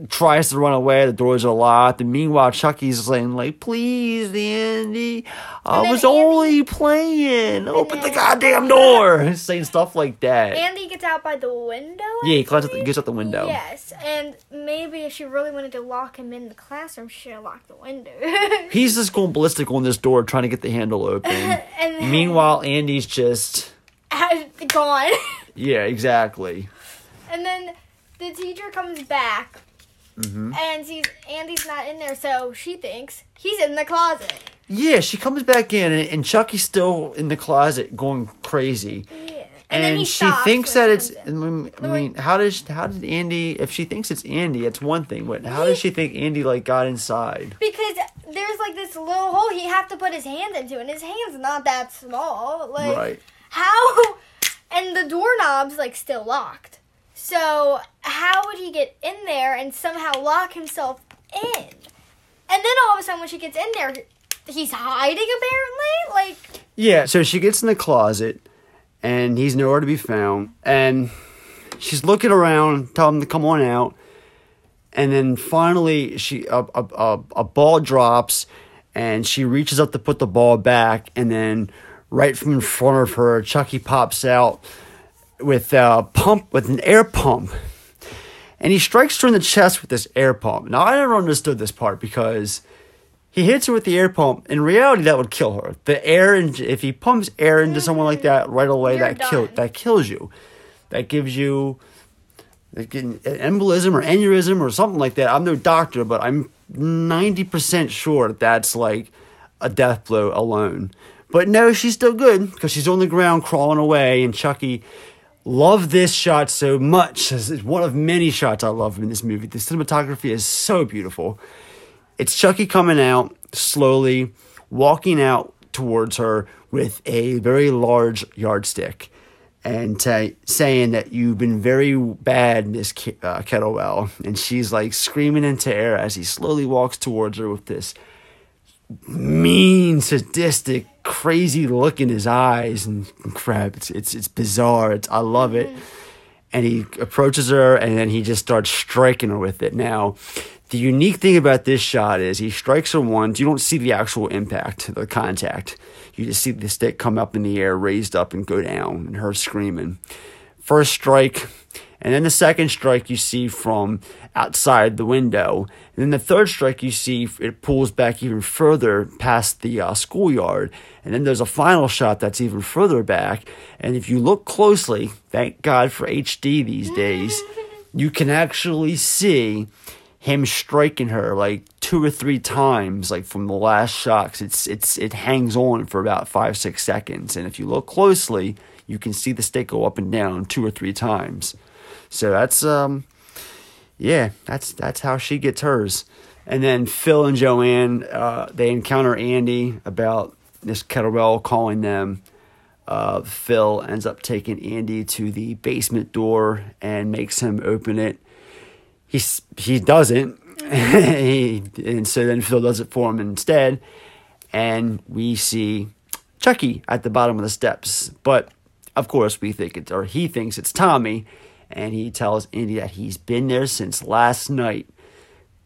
tries to run away. The doors are locked. And meanwhile, Chucky's saying like, "Please, Andy, I was Andy- only playing. Open the goddamn door." saying stuff like that. Andy gets out by the window. I yeah, he climbs out the, gets out the window. Yes, and maybe if she really wanted to lock him in the classroom, she should have locked the window. He's just going ballistic on this door, trying to get the handle open. and then meanwhile, Andy's just gone. yeah, exactly. and then the teacher comes back Mm-hmm. and sees Andy's not in there, so she thinks he's in the closet. Yeah, she comes back in, and, and Chucky's still in the closet going crazy. Yeah. and, then he she thinks that it's. I mean, I mean, how does how did Andy? If she thinks it's Andy, it's one thing. But how does she think Andy like got inside? Because there's like this little hole he have to put his hand into, and his hand's not that small. Like Right. how? And the doorknob's like still locked. So how would he get in there and somehow lock himself in? And then all of a sudden, when she gets in there, he's hiding apparently. Like Yeah. So she gets in the closet, and he's nowhere to be found. And she's looking around, telling him to come on out. And then finally, she a a, a, a ball drops, and she reaches up to put the ball back, and then right from in front of her, Chucky pops out with a pump with an air pump. And he strikes her in the chest with this air pump. Now I never understood this part because he hits her with the air pump. In reality, that would kill her. The air, and if he pumps air into someone like that right away, You're that kill that kills you. That gives you an embolism or aneurysm or something like that. I'm no doctor, but I'm ninety percent sure that that's like a death blow alone. But no, she's still good because she's on the ground crawling away, and Chucky. Love this shot so much. It's one of many shots I love in this movie. The cinematography is so beautiful. It's Chucky coming out slowly, walking out towards her with a very large yardstick and uh, saying that you've been very bad, Miss Ke- uh, Kettlewell. And she's like screaming into air as he slowly walks towards her with this mean, sadistic, crazy look in his eyes and, crap. It's, it's, it's bizarre. It's, I love it mm-hmm. and he approaches her and then he just starts striking her with it. Now, the unique thing about this shot is he strikes her once. You don't see the actual impact, the contact. You just see the stick come up in the air, raised up, and go down, and her screaming. First strike, and then the second strike you see from outside the window. And then the third strike you see it pulls back even further past the uh, schoolyard. And then there's a final shot that's even further back. And if you look closely, thank God for HD these days, you can actually see him striking her like two or three times, like from the last shots. It's it's it hangs on for about five six seconds, and if you look closely, you can see the stick go up and down two or three times. So that's um, yeah, that's that's how she gets hers. And then Phil and Joanne, uh, they encounter Andy about this Kettlewell calling them. Uh, Phil ends up taking Andy to the basement door and makes him open it he he doesn't, he, and so then Phil does it for him instead, and we see Chucky at the bottom of the steps. But of course, we think it's or he thinks it's Tommy, and he tells Andy that he's been there since last night.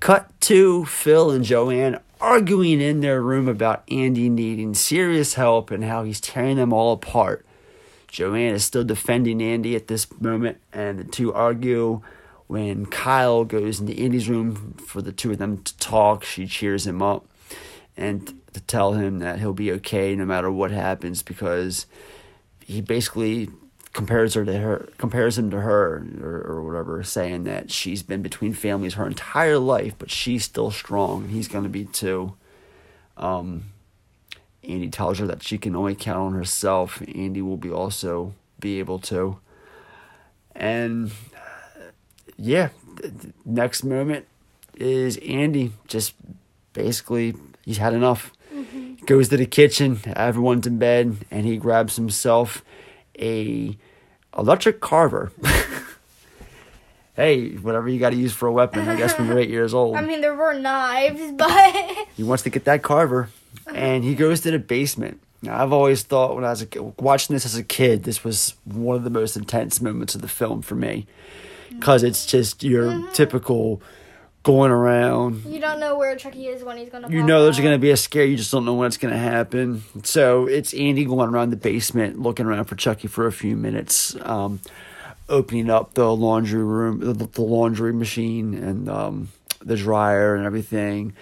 Cut to Phil and Joanne arguing in their room about Andy needing serious help and how he's tearing them all apart. Joanne is still defending Andy at this moment, and the two argue. When Kyle goes into Andy's room for the two of them to talk, she cheers him up and to tell him that he'll be okay no matter what happens because he basically compares her to her compares him to her or, or whatever saying that she's been between families her entire life but she's still strong. And he's going to be too. Um Andy tells her that she can only count on herself. Andy will be also be able to. And yeah next moment is Andy just basically he's had enough. Goes to the kitchen everyone's in bed and he grabs himself a electric carver. Hey whatever you got to use for a weapon i guess when you're eight years old. I mean, there were knives, but he wants to get that carver and he goes to the basement. Now, i've always thought when i was a, watching this as a kid this was one of the most intense moments of the film for me. Because it's just your mm-hmm. typical going around you don't know where Chucky is when he's gonna. you know there's out. going to be a scare you just don't know when it's going to happen so it's andy going around the basement looking around for chucky for a few minutes um, opening up the laundry room the, the laundry machine and um, the dryer and everything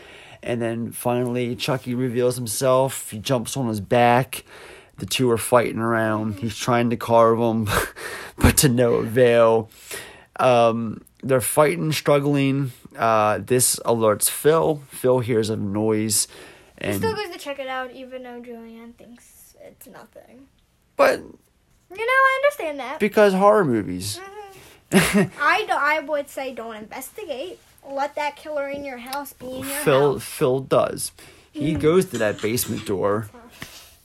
and then finally chucky reveals himself he jumps on his back the two are fighting around he's trying to carve him but to no avail um, they're fighting, struggling. Uh, this alerts Phil. Phil hears a noise, And He still goes to check it out, even though Joanne thinks it's nothing. but You know, I understand that. because horror movies, I do, I would say don't investigate. Let that killer in your house be in your Phil house. Phil does. He goes to that basement door.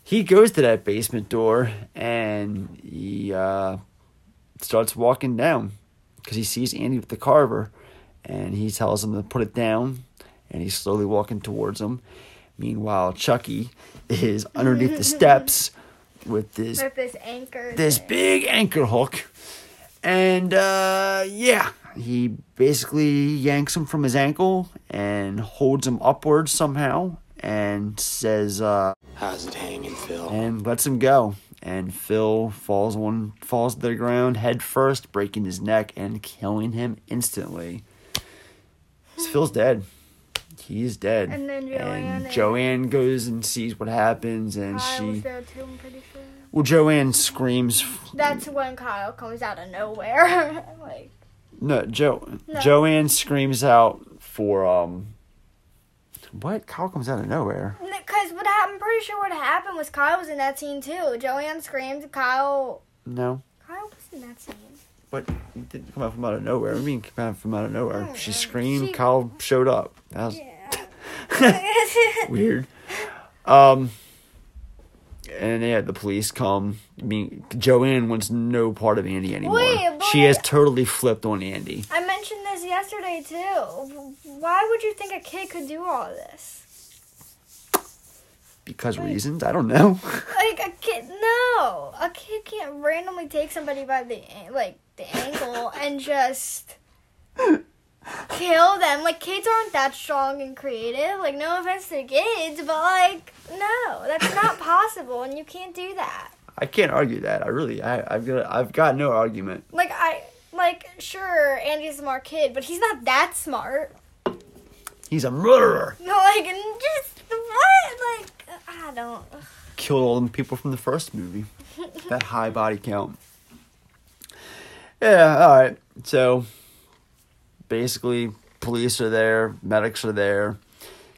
He goes to that basement door and he uh, starts walking down because he sees Andy with the carver, and he tells him to put it down, and he's slowly walking towards him. Meanwhile, Chucky is underneath the steps with this With this anchor. this thing. big anchor hook. And uh, yeah, he basically yanks him from his ankle and holds him upwards somehow and says, uh, How's it hanging, Phil? and lets him go. And Phil falls on falls to the ground head first, breaking his neck and killing him instantly. Phil's dead. he's dead. And then Joanne and Joanne goes and sees what happens, and Kyle she too, I'm pretty sure. well, Joanne screams. That's when Kyle comes out of nowhere. like, No, Jo No. Joanne screams out for um. What? Kyle comes out of nowhere. because what happened, I'm pretty sure what happened was Kyle was in that scene too. Joanne screamed, Kyle. No, Kyle was in that scene. But he didn't come out from out of nowhere. I mean, come out from out of nowhere. She screamed. She- Kyle showed up. That was Yeah. weird. Um, and they had the police come. I mean, Joanne wants no part of Andy anymore. Wait, she has totally flipped on Andy. I mentioned this yesterday too. Why would you think a kid could do all this? Because reasons, I don't know. Like a kid, no, a kid can't randomly take somebody by the like the ankle and just kill them. Like kids aren't that strong and creative. Like no offense to kids, but like no, that's not possible, and you can't do that. I can't argue that. I really, I, I've got, I've got no argument. Like I, like sure, Andy's a smart kid, but he's not that smart. He's a murderer. No, like just what? Like I don't. Killed all them people from the first movie. that high body count. Yeah. All right. So basically, police are there, medics are there.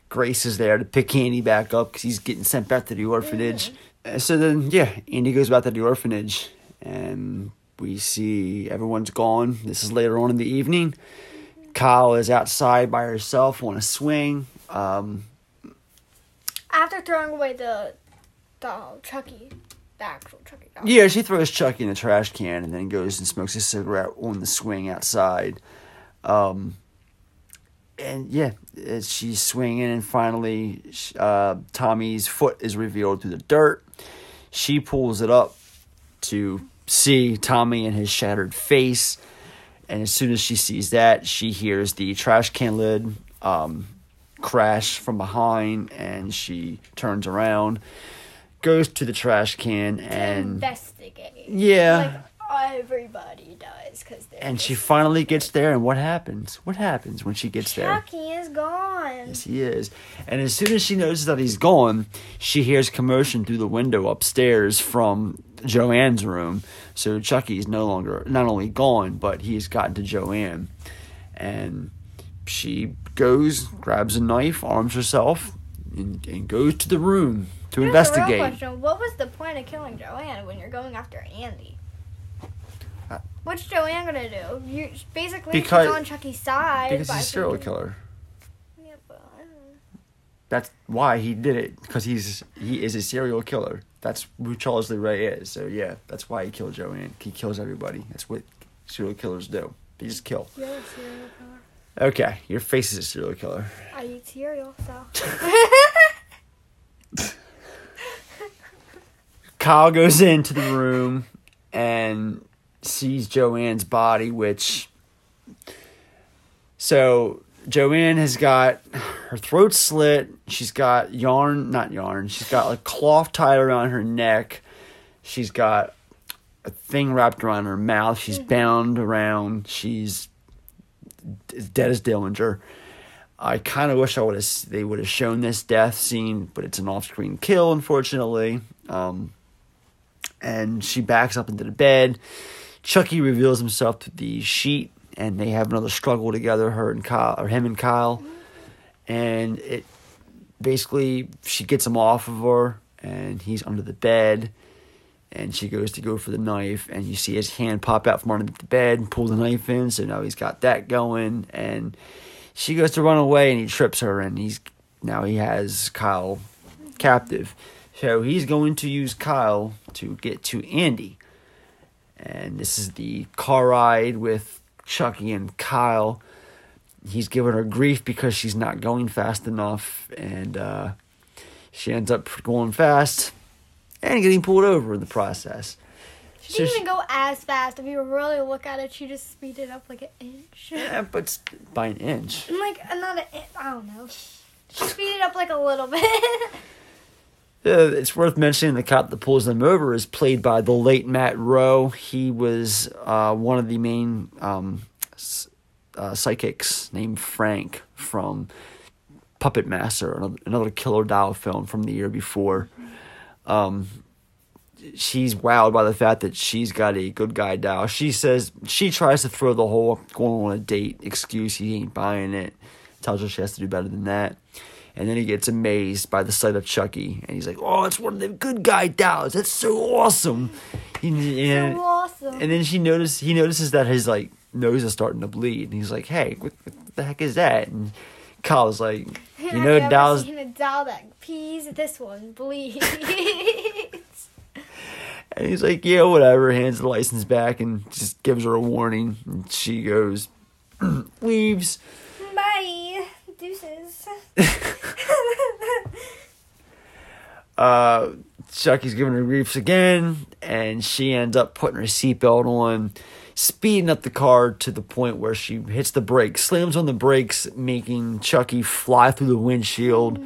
Grace is there to pick Andy back up because he's getting sent back to the orphanage. Uh, So then, yeah, Andy goes back to the orphanage, and we see everyone's gone. This is later on in the evening. Kyle is outside by herself on a swing. Um, After throwing away the, the Chucky, the actual Chucky doll. yeah, she throws Chucky in a trash can and then goes and smokes a cigarette on the swing outside. Um, and yeah, as she's swinging, and finally, uh, Tommy's foot is revealed through the dirt. She pulls it up to see Tommy and his shattered face. And as soon as she sees that, she hears the trash can lid um, crash from behind, and she turns around, goes to the trash can, and investigate. yeah, Like everybody does, because and she finally gets there. And what happens? What happens when she gets there? Chucky is gone. Yes, he is. And as soon as she notices that he's gone, she hears commotion through the window upstairs from Joanne's room. So Chucky's no longer not only gone, but he's gotten to Joanne. And she goes, grabs a knife, arms herself, and, and goes to the room to Here's investigate. Question: What was the point of killing Joanne when you're going after Andy? Uh, What's Joanne gonna do? You basically Because- she's on Chucky's side. Because he's a serial killer. Yeah, but I don't know. That's why he did it. Because he's he is a serial killer. That's who Charles Lee Ray is. So yeah, that's why he killed Joanne. He kills everybody. That's what serial killers do. They just kill. Serial killer. Okay, your face is a serial killer. I eat cereal, so. Kyle goes into the room and sees Joanne's body, which. So Joanne has got her throat slit. She's got yarn, not yarn. She's got like cloth tied around her neck. She's got a thing wrapped around her mouth. She's mm-hmm. bound around. She's as dead as Dillinger. I kind of wish I would have they would have shown this death scene, but it's an off-screen kill, unfortunately. Um, and she backs up into the bed. Chucky reveals himself to the sheet, and they have another struggle together. Her and Kyle, or him and Kyle, and it basically she gets him off of her, and he's under the bed. And she goes to go for the knife, and you see his hand pop out from underneath the bed and pull the knife in. So now he's got that going, and she goes to run away, and he trips her, and he's now he has Kyle captive. So he's going to use Kyle to get to Andy. And this is the car ride with Chucky and Kyle. He's giving her grief because she's not going fast enough, and uh, she ends up going fast and getting pulled over in the process. She didn't even go as fast. If you really look at it, she just speeded up like an inch. Yeah, but by an inch. Like, not an inch. I don't know. She speeded up like a little bit. Uh, it's worth mentioning the cop that pulls them over is played by the late Matt Roe. He was uh, one of the main um, uh, psychics named Frank from Puppet Master, another, another Killer Doll film from the year before. Um, she's wowed by the fact that she's got a good guy doll. She says she tries to throw the whole going on a date excuse. He ain't buying it. Tells her she has to do better than that. And then he gets amazed by the sight of Chucky, and he's like, "Oh, it's one of the good guy dolls. That's so awesome!" And, and, So awesome. and then she notices he notices that his like nose is starting to bleed, and he's like, "Hey, what, what the heck is that?" And Kyle's like, "You know, ever dolls." seen a doll that pees? This one bleeds. And he's like, "Yeah, whatever." Hands the license back and just gives her a warning, and she goes, leaves. Bye. Deuces. uh, Chucky's giving her griefs again, and she ends up putting her seatbelt on, speeding up the car to the point where she hits the brakes, slams on the brakes, making Chucky fly through the windshield,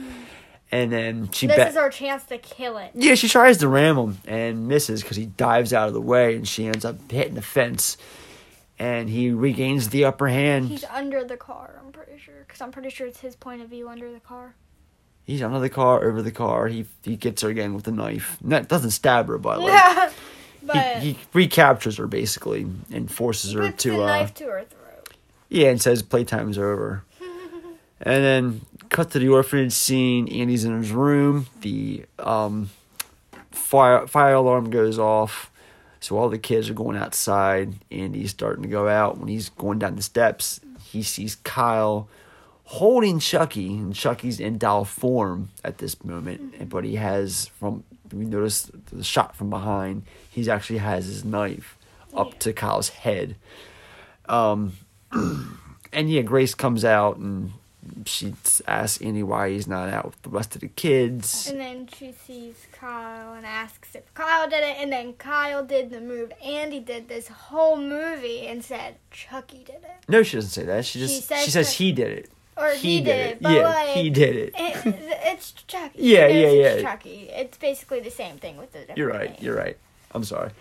and then she this bet. is our chance to kill it. yeah, she tries to ram him and misses because he dives out of the way, and she ends up hitting the fence, and he regains the upper hand. He's under the car, I'm pretty sure. Because I'm pretty sure it's his point of view under the car. He's under the car, over the car. He he gets her again with a knife. That doesn't stab her, but like, Yeah. But he, he recaptures her basically and forces her to the uh knife to her throat. yeah and says playtime's over. And then cut to the orphanage scene. Andy's in his room. The um fire fire alarm goes off. So all the kids are going outside. Andy's starting to go out. When he's going down the steps he sees kyle holding chucky. And chucky's in doll form at this moment. But he has from we notice the shot from behind he actually has his knife up to kyle's head um and yeah, Grace comes out and she asks Andy why he's not out with the rest of the kids. And then she sees Kyle and asks if Kyle did it. And then Kyle did the move. Andy did this whole movie and said Chucky did it. No, she doesn't say that. She just She she says says, he did it. Or he, did, it. But yeah, like, he did it. it- it's Chucky. Yeah, He yeah, it's yeah. Chucky. It's basically the same thing with the different You're right. name. You're right. I'm sorry.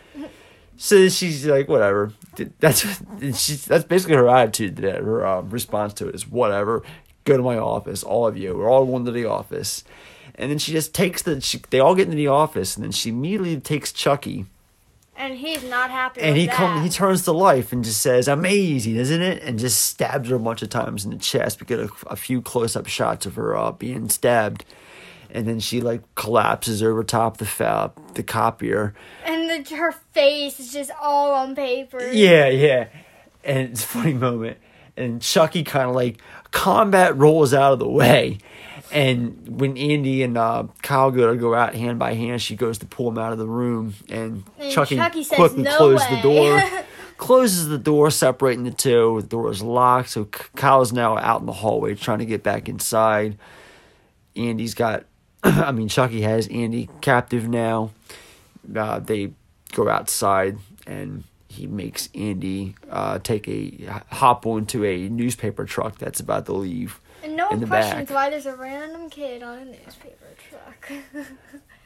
So she's like, whatever. That's she's, that's basically her attitude today. Her um, response to it is whatever. Go to my office, all of you. We're all going to the office. And then she just takes the. She, they all get into the office, and then she immediately takes Chucky, And he's not happy and he comes. He turns to life and just says, "Amazing, isn't it?" And just stabs her a bunch of times in the chest. We get a, a few close up shots of her uh, being stabbed, and then she like collapses over top the fa- the copier. And the, her face is just all on paper. Yeah, yeah. And it's a funny moment. And Chucky kind of like combat rolls out of the way. And when Andy and uh, Kyle go to go out hand by hand, she goes to pull him out of the room. And, And Chucky, Chucky says, quickly "No closes way." the door. closes the door, separating the two. The door is locked. So Kyle's now out in the hallway trying to get back inside. Andy's got, I mean, Chucky has Andy captive now. Uh, they go outside and he makes Andy uh, take a hop onto a newspaper truck that's about to leave. And no one questions back. why there's a random kid on a newspaper truck.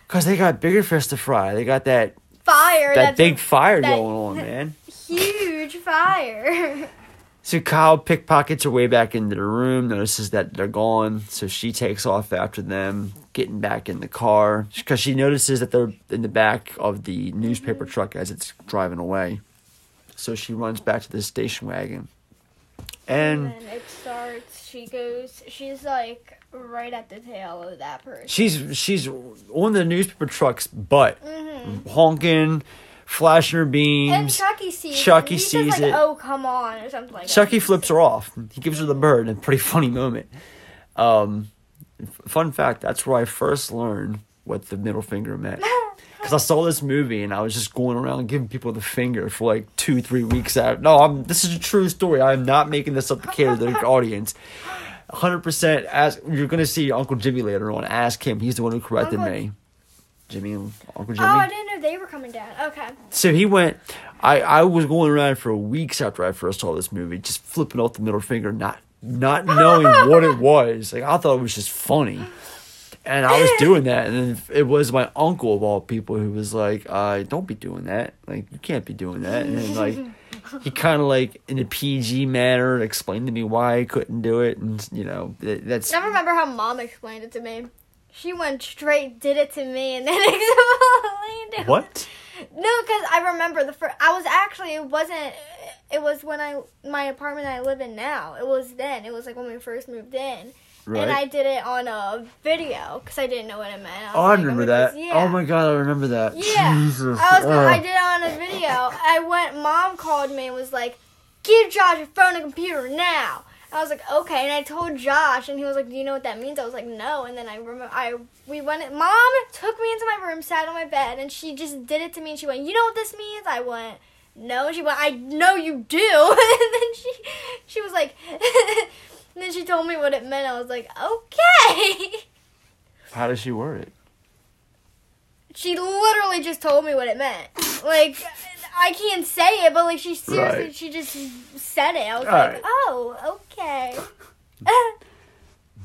Cause they got bigger fish to fry. They got that fire. that big fire that- going on, man. Huge fire. So Kyle pickpockets her way back into the room, notices that they're gone, so she takes off after them, getting back in the car because she notices that they're in the back of the newspaper mm-hmm. truck as it's driving away. So she runs back to the station wagon, and and then it starts. She goes. She's like right at the tail of that person. she's she's on the newspaper truck's butt, honking, flashing her beams. And Chucky sees. Chucky it. Sees like, it. Oh come on, or something like that. Chucky flips her off. He gives her the bird a pretty funny moment. Um, fun fact: that's where I first learned what the middle finger meant. Because I saw this movie and I was just going around giving people the finger for like two, three weeks out. No, I'm. This is a true story. I'm not making this up to cater to the audience. Hundred percent. Ask. You're gonna see Uncle Jimmy later on. Ask him. He's the one who corrected Uncle- me. Jimmy, Uncle oh, Jimmy. Oh, I didn't know they were coming down. Okay. So he went. I I was going around for weeks after I first saw this movie, just flipping off the middle finger, not not knowing what it was. Like I thought it was just funny, and I was doing that, and then it was my uncle of all people who was like, uh, "Don't be doing that. Like you can't be doing that." And then like he kind of like in a PG manner explained to me why I couldn't do it, and you know that- that's I remember how mom explained it to me. She went straight, did it to me, and then explained it. what. No, because I remember the first. I was actually it wasn't. It was when I my apartment I live in now. It was then. It was like when we first moved in, Right. and I did it on a video because I didn't know what it meant. was Oh, I like, remember I'm that. just- yeah. Oh my oh god, I remember that. Yeah, Jesus. I was. Oh. I did it on a video. I went. Mom called me and was like, "Give Josh your phone and computer now." I was like, "Okay," and I told Josh, and he was like, "Do you know what that means?" I was like, "No," and then I remember I we went. Mom took me into my room, sat on my bed, and she just did it to me. And she went, "You know what this means?" I went. No, she went. I know you do. and then she, she was like, and then she told me what it meant. I was like, okay. How does she word it? she literally just told me what it meant. Like I can't say it, but like she seriously, Right. she just said it. I was Alright. like, oh, okay.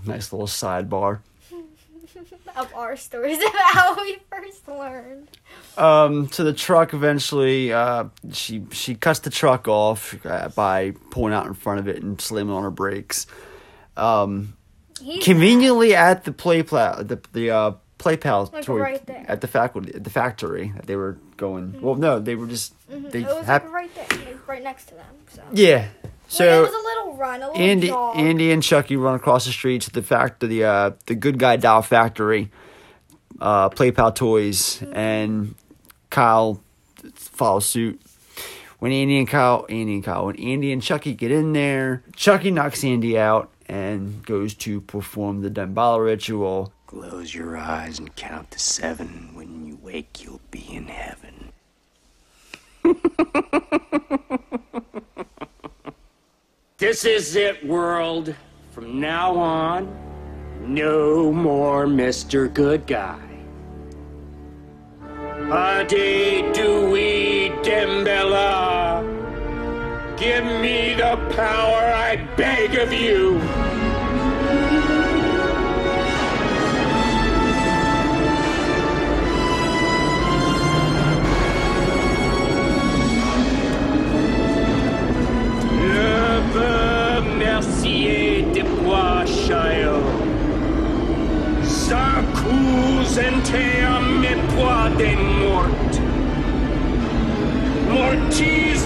Nice little sidebar. of our stories of how we first learned. Um, so the truck eventually, uh, she she cuts the truck off uh, by pulling out in front of it and slamming on her brakes. Um, He's conveniently at the play pla- the the uh, play pal Like toy- right at the faculty the factory that they were going. Well, no, they were just they it was hap- like right there, like right next to them. So, yeah. so it was a little run, a little Andy jog. Andy and Chucky run across the street to the fact the uh, the good guy doll factory, uh, Play Pal Toys, and Kyle follows suit. When Andy and Kyle, Andy and Kyle, when Andy and Chucky get in there, Chucky knocks Andy out and goes to perform the Damballa ritual. Close your eyes and count to seven. When you wake, you'll be in heaven. This is it, world. From now on, no more Mr. Good Guy. Ade Dewey Damballa. Give me the power, I beg of you. Mercier de bois chaillot. S'accuse ente me pois de mort. Mortis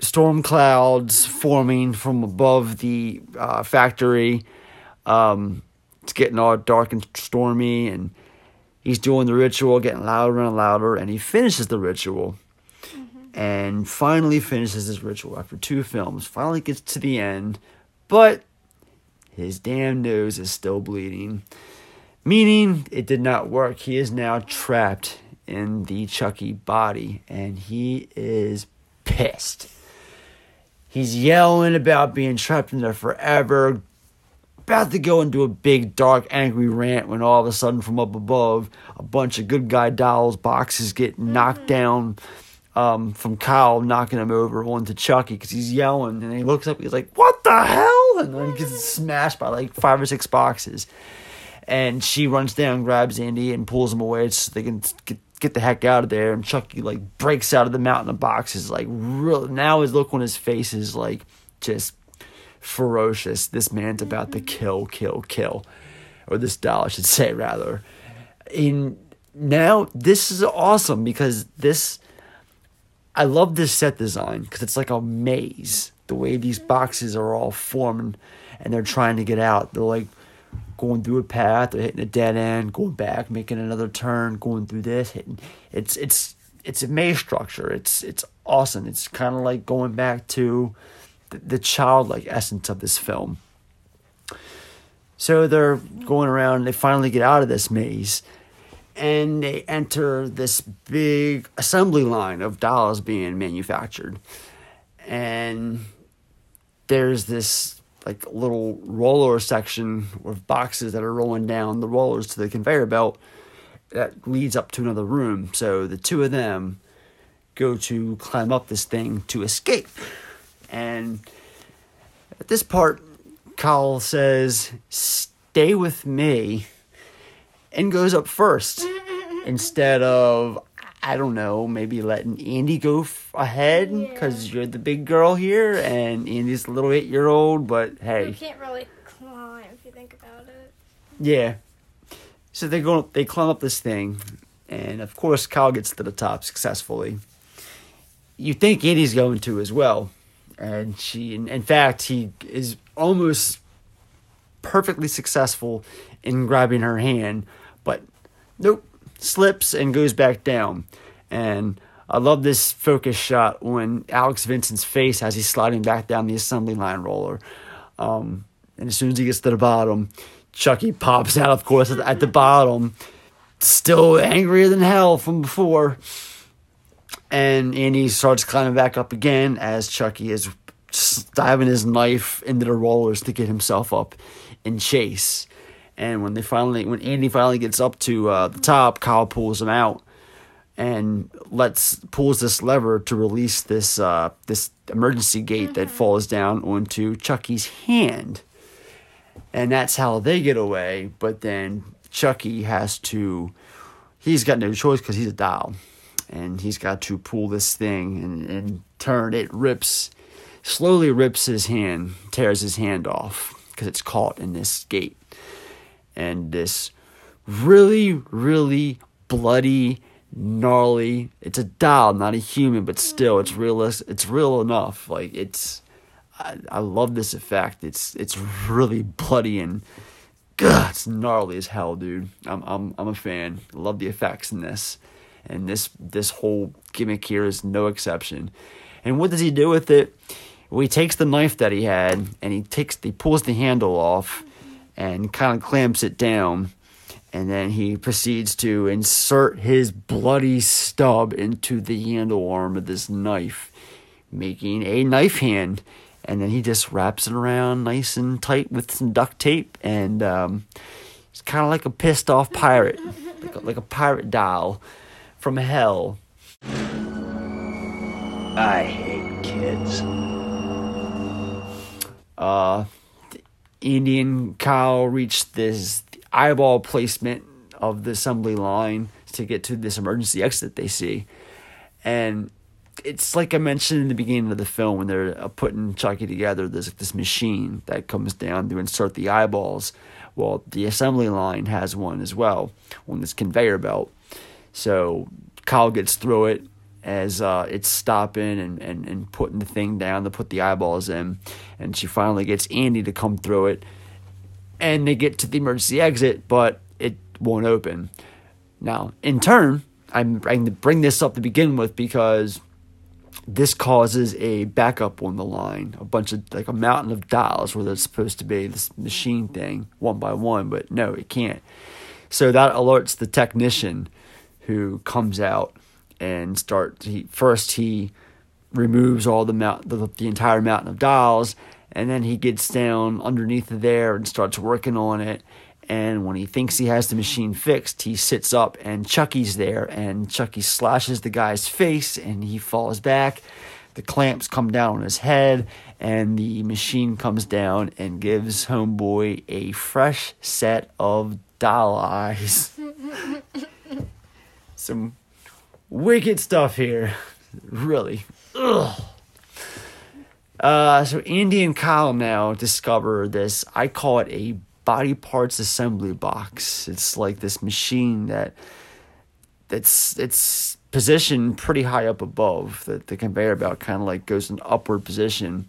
storm clouds forming from above the uh, factory. Um, it's getting all dark and stormy, and he's doing the ritual, getting louder and louder, and he finishes the ritual. And finally finishes his ritual after two films. Finally gets to the end, but his damn nose is still bleeding. Meaning it did not work. He is now trapped in the Chucky body and he is pissed. He's yelling about being trapped in there forever, about to go into a big, dark, angry rant when all of a sudden, from up above, a bunch of good guy dolls boxes get knocked down um, from Kyle knocking him over onto Chucky because he's yelling. And he looks up, he's like, What the hell? And then he gets smashed by like five or six boxes. And she runs down, grabs Andy, and pulls him away so they can get, get the heck out of there. And Chucky like breaks out of the mountain of boxes, like real. Now his look on his face is like just ferocious. This man's about to mm-hmm. kill, kill, kill, or this doll, I should say, rather. And now this is awesome because this. I love this set design because it's like a maze. The way these boxes are all formed, and they're trying to get out. They're like going through a path, they're hitting a dead end, going back, making another turn, going through this, hitting. It's it's it's a maze structure. It's it's awesome. It's kind of like going back to the, the childlike essence of this film. So they're going around. And they finally get out of this maze, and they enter this big assembly line of dolls being manufactured, and there's this like little roller section with boxes that are rolling down the rollers to the conveyor belt that leads up to another room. So the two of them go to climb up this thing to escape. And at this part, Kyle says, Stay with me, and goes up first instead of, I don't know, maybe letting Andy go f- ahead because you're the big girl here and Andy's a little eight year old, but hey, You can't really climb if you think about it. Yeah. So they go they climb up this thing and of course Kyle gets to the top successfully. You think Andy's going to as well. And she in, in fact he is almost perfectly successful in grabbing her hand, but nope, slips and goes back down. And I love this focus shot when Alex Vincent's face as he's sliding back down the assembly line roller. Um, and as soon as he gets to the bottom, Chucky pops out, of course, at, the bottom, still angrier than hell from before. And Andy starts climbing back up again as Chucky is diving his knife into the rollers to get himself up in chase. And when they finally, when Andy finally gets up to uh, the top, Kyle pulls him out and lets pulls this lever to release this uh, this emergency gate that falls down onto Chucky's hand, and that's how they get away. But then Chucky has to, he's got no choice because he's a doll, and he's got to pull this thing and, and turn. It rips, slowly rips his hand, tears his hand off because it's caught in this gate, and this really, really bloody, gnarly. It's a doll, not a human, but still, it's realist. It's real enough. Like it's, I, I love this effect. It's it's really bloody and, God, it's gnarly as hell, dude. I'm I'm I'm a fan. Love the effects in this, and this this whole gimmick here is no exception. And what does he do with it? Well, he takes the knife that he had and he takes he pulls the handle off and kind of clamps it down and then he proceeds to insert his bloody stub into the handle arm of this knife, making a knife hand. And then he just wraps it around nice and tight with some duct tape, and um, it's kind of like a pissed off pirate, like a, like a pirate doll from hell. I hate kids. uh, Andy and Kyle reach this eyeball placement of the assembly line to get to this emergency exit they see. And it's like I mentioned in the beginning of the film when they're uh, putting Chucky together, there's this machine that comes down to insert the eyeballs. Well, the assembly line has one as well on this conveyor belt. So Kyle gets through it as uh, it's stopping and, and, and putting the thing down to put the eyeballs in. And she finally gets Andy to come through it. And they get to the emergency exit, but it won't open. Now, in turn, I'm trying to bring this up to begin with because this causes a backup on the line, a bunch of like a mountain of dials where there's supposed to be this machine thing one by one, but no, it can't. So that alerts the technician who comes out and starts. he first he removes all the mount the, the entire mountain of dials and then he gets down underneath there and starts working on it and when he thinks he has the machine fixed he sits up and chucky's there and chucky slashes the guy's face and he falls back the clamps come down on his head and the machine comes down and gives homeboy a fresh set of doll eyes some wicked stuff here. Really. Ugh. Uh, so Andy and Kyle now discover this. I call it a body parts assembly box. It's like this machine that that's it's positioned pretty high up above. The the conveyor belt kind of like goes in upward position,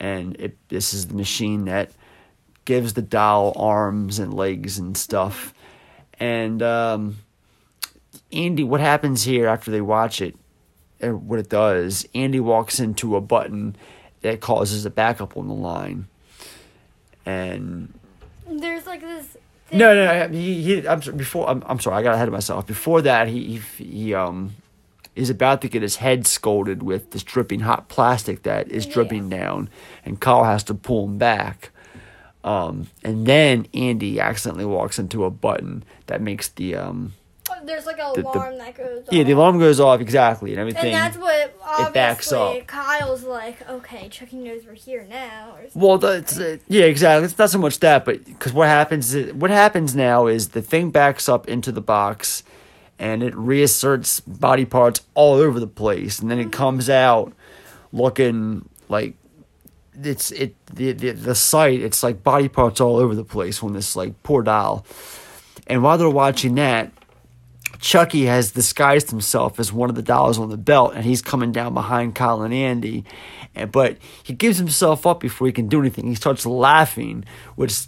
and it this is the machine that gives the doll arms and legs and stuff. And um, Andy, what happens here after they watch it, what it does, Andy walks into a button that causes a backup on the line. And There's like this. Thing. no, no, no he, he I'm sorry, before I'm, I'm sorry, I got ahead of myself. Before that, he he, he um is about to get his head scolded with this dripping hot plastic that is dripping down, and Kyle has to pull him back. Um, and then Andy accidentally walks into a button that makes the um, There's like a The- the- alarm that goes yeah, the alarm goes off exactly, and everything. And that's what obviously backs up. Kyle's like, okay, Chucky knows we're here now. Or. Well, that's uh, yeah, exactly. It's not so much that, but because what happens, is, what happens now is the thing backs up into the box, and it reasserts body parts all over the place, and then it comes out looking like it's it the the, the site. It's like body parts all over the place on this like poor doll, and while they're watching that. Chucky has disguised himself as one of the dolls on the belt, and he's coming down behind Kyle and Andy. And but he gives himself up before he can do anything. He starts laughing, which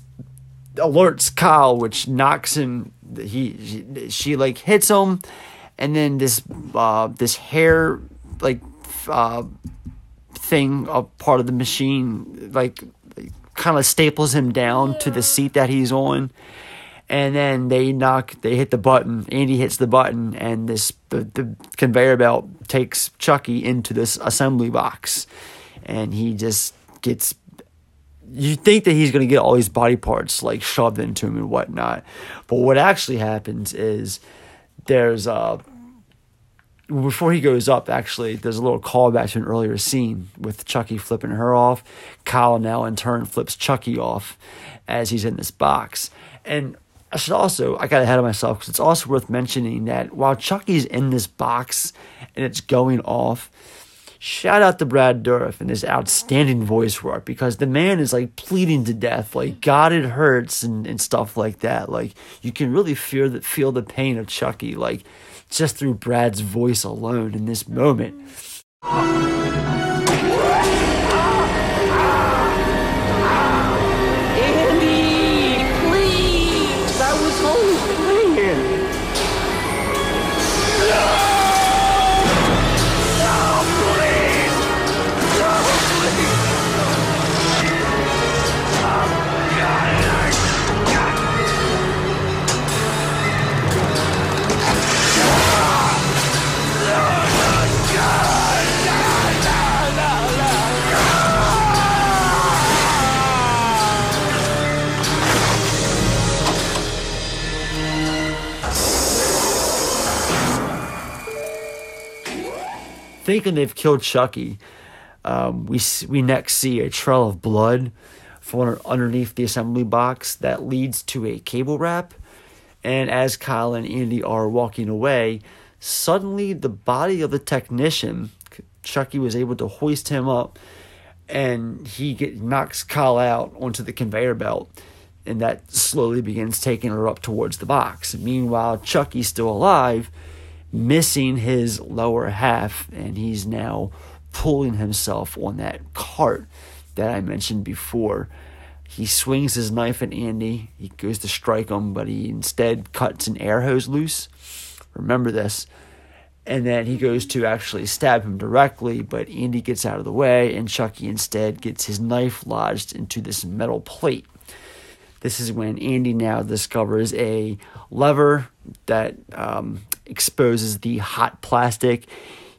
alerts Kyle, which knocks him. He she, she like hits him, and then this uh, this hair like uh, thing, a part of the machine, like kind of staples him down to the seat that he's on and then they knock they hit the button andy hits the button and this the, the conveyor belt takes chucky into this assembly box and he just gets you think that he's going to get all these body parts like shoved into him and whatnot but what actually happens is there's a before he goes up, actually, there's a little callback to an earlier scene with Chucky flipping her off. Kyle now in turn flips Chucky off as he's in this box. And I should also, I got ahead of myself because it's also worth mentioning that while Chucky's in this box and it's going off, shout out to Brad Dourif and his outstanding voice work because the man is like pleading to death, like God it hurts and, and stuff like that. Like you can really feel the feel the pain of Chucky, like just through Brad's voice alone in this moment. Thinking they've killed Chucky, um, we we next see a trail of blood from underneath the assembly box that leads to a cable wrap. And as Kyle and Andy are walking away, suddenly the body of the technician, Chucky was able to hoist him up, and he get, knocks Kyle out onto the conveyor belt. And that slowly begins taking her up towards the box. Meanwhile, Chucky's still alive, missing his lower half, and he's now pulling himself on that cart that I mentioned before. He swings his knife at Andy. He goes to strike him, but he instead cuts an air hose loose. Remember this. And then he goes to actually stab him directly, but Andy gets out of the way, and Chucky instead gets his knife lodged into this metal plate. This is when Andy now discovers a lever that um, exposes the hot plastic.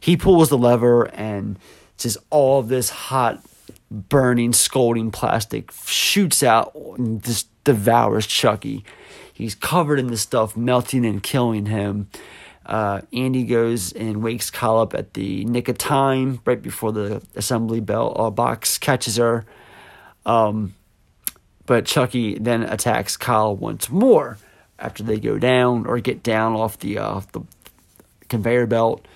He pulls the lever, and just all this hot, burning, scalding plastic shoots out and just devours Chucky. He's covered in this stuff, melting and killing him. Uh, Andy goes and wakes Kyle up at the nick of time, right before the assembly bell uh, box catches her. Um, but Chucky then attacks Kyle once more after they go down or get down off the uh, the conveyor belt.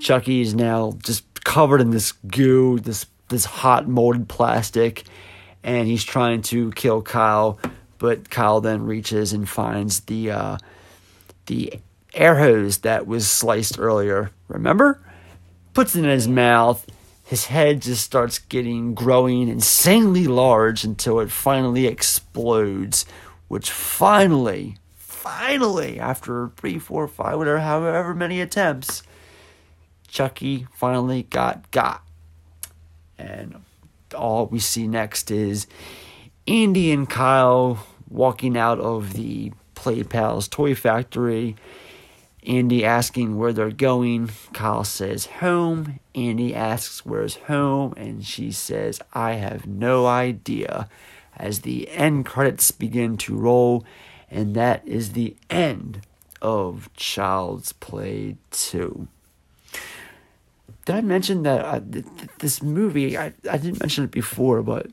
Chucky is now just covered in this goo, this this hot molded plastic, and he's trying to kill Kyle. But Kyle then reaches and finds the uh, the air hose that was sliced earlier. Remember? Puts it in his mouth. His head just starts getting growing insanely large until it finally explodes, which finally, finally, after three, four, five, whatever, however many attempts, Chucky finally got got. And all we see next is Andy and Kyle walking out of the Play Pals toy factory. Andy asking where they're going. Kyle says home. Andy asks where's home, and she says, I have no idea. As the end credits begin to roll, and that is the end of Child's Play 2. Did I mention that I, th- th- this movie? I, I didn't mention it before, but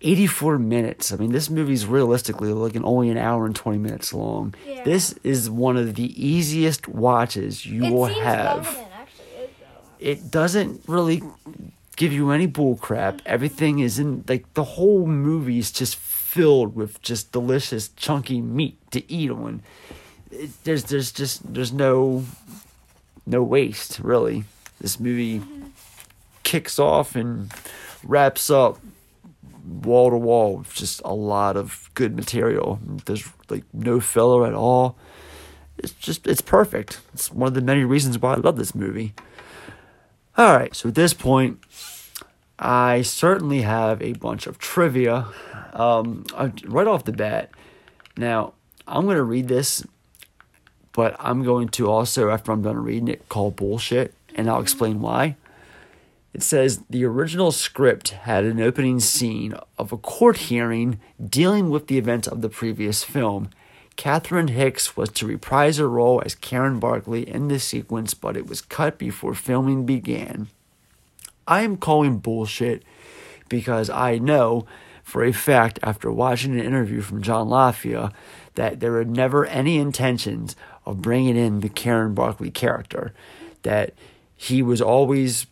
84 minutes. I mean, this movie's realistically like an, only an hour and 20 minutes long. Yeah. This is one of the easiest watches you it will seems have than it actually is, it doesn't really give you any bull crap. Mm-hmm. Everything is in like the whole movie is just filled with just delicious chunky meat to eat on. It, there's there's just there's no no waste really. This movie mm-hmm. kicks off and wraps up wall to wall with just a lot of good material. There's like no filler at all. It's just it's perfect. It's one of the many reasons why I love this movie. All right, so at this point, I certainly have a bunch of trivia. Um, uh, right off the bat, now I'm going to read this, but I'm going to also, after I'm done reading it, call bullshit, and I'll explain why. It says the original script had an opening scene of a court hearing dealing with the events of the previous film. Catherine Hicks was to reprise her role as Karen Barclay in this sequence, but it was cut before filming began. I am calling bullshit because I know for a fact after watching an interview from John Lafia that there were never any intentions of bringing in the Karen Barclay character. That he was always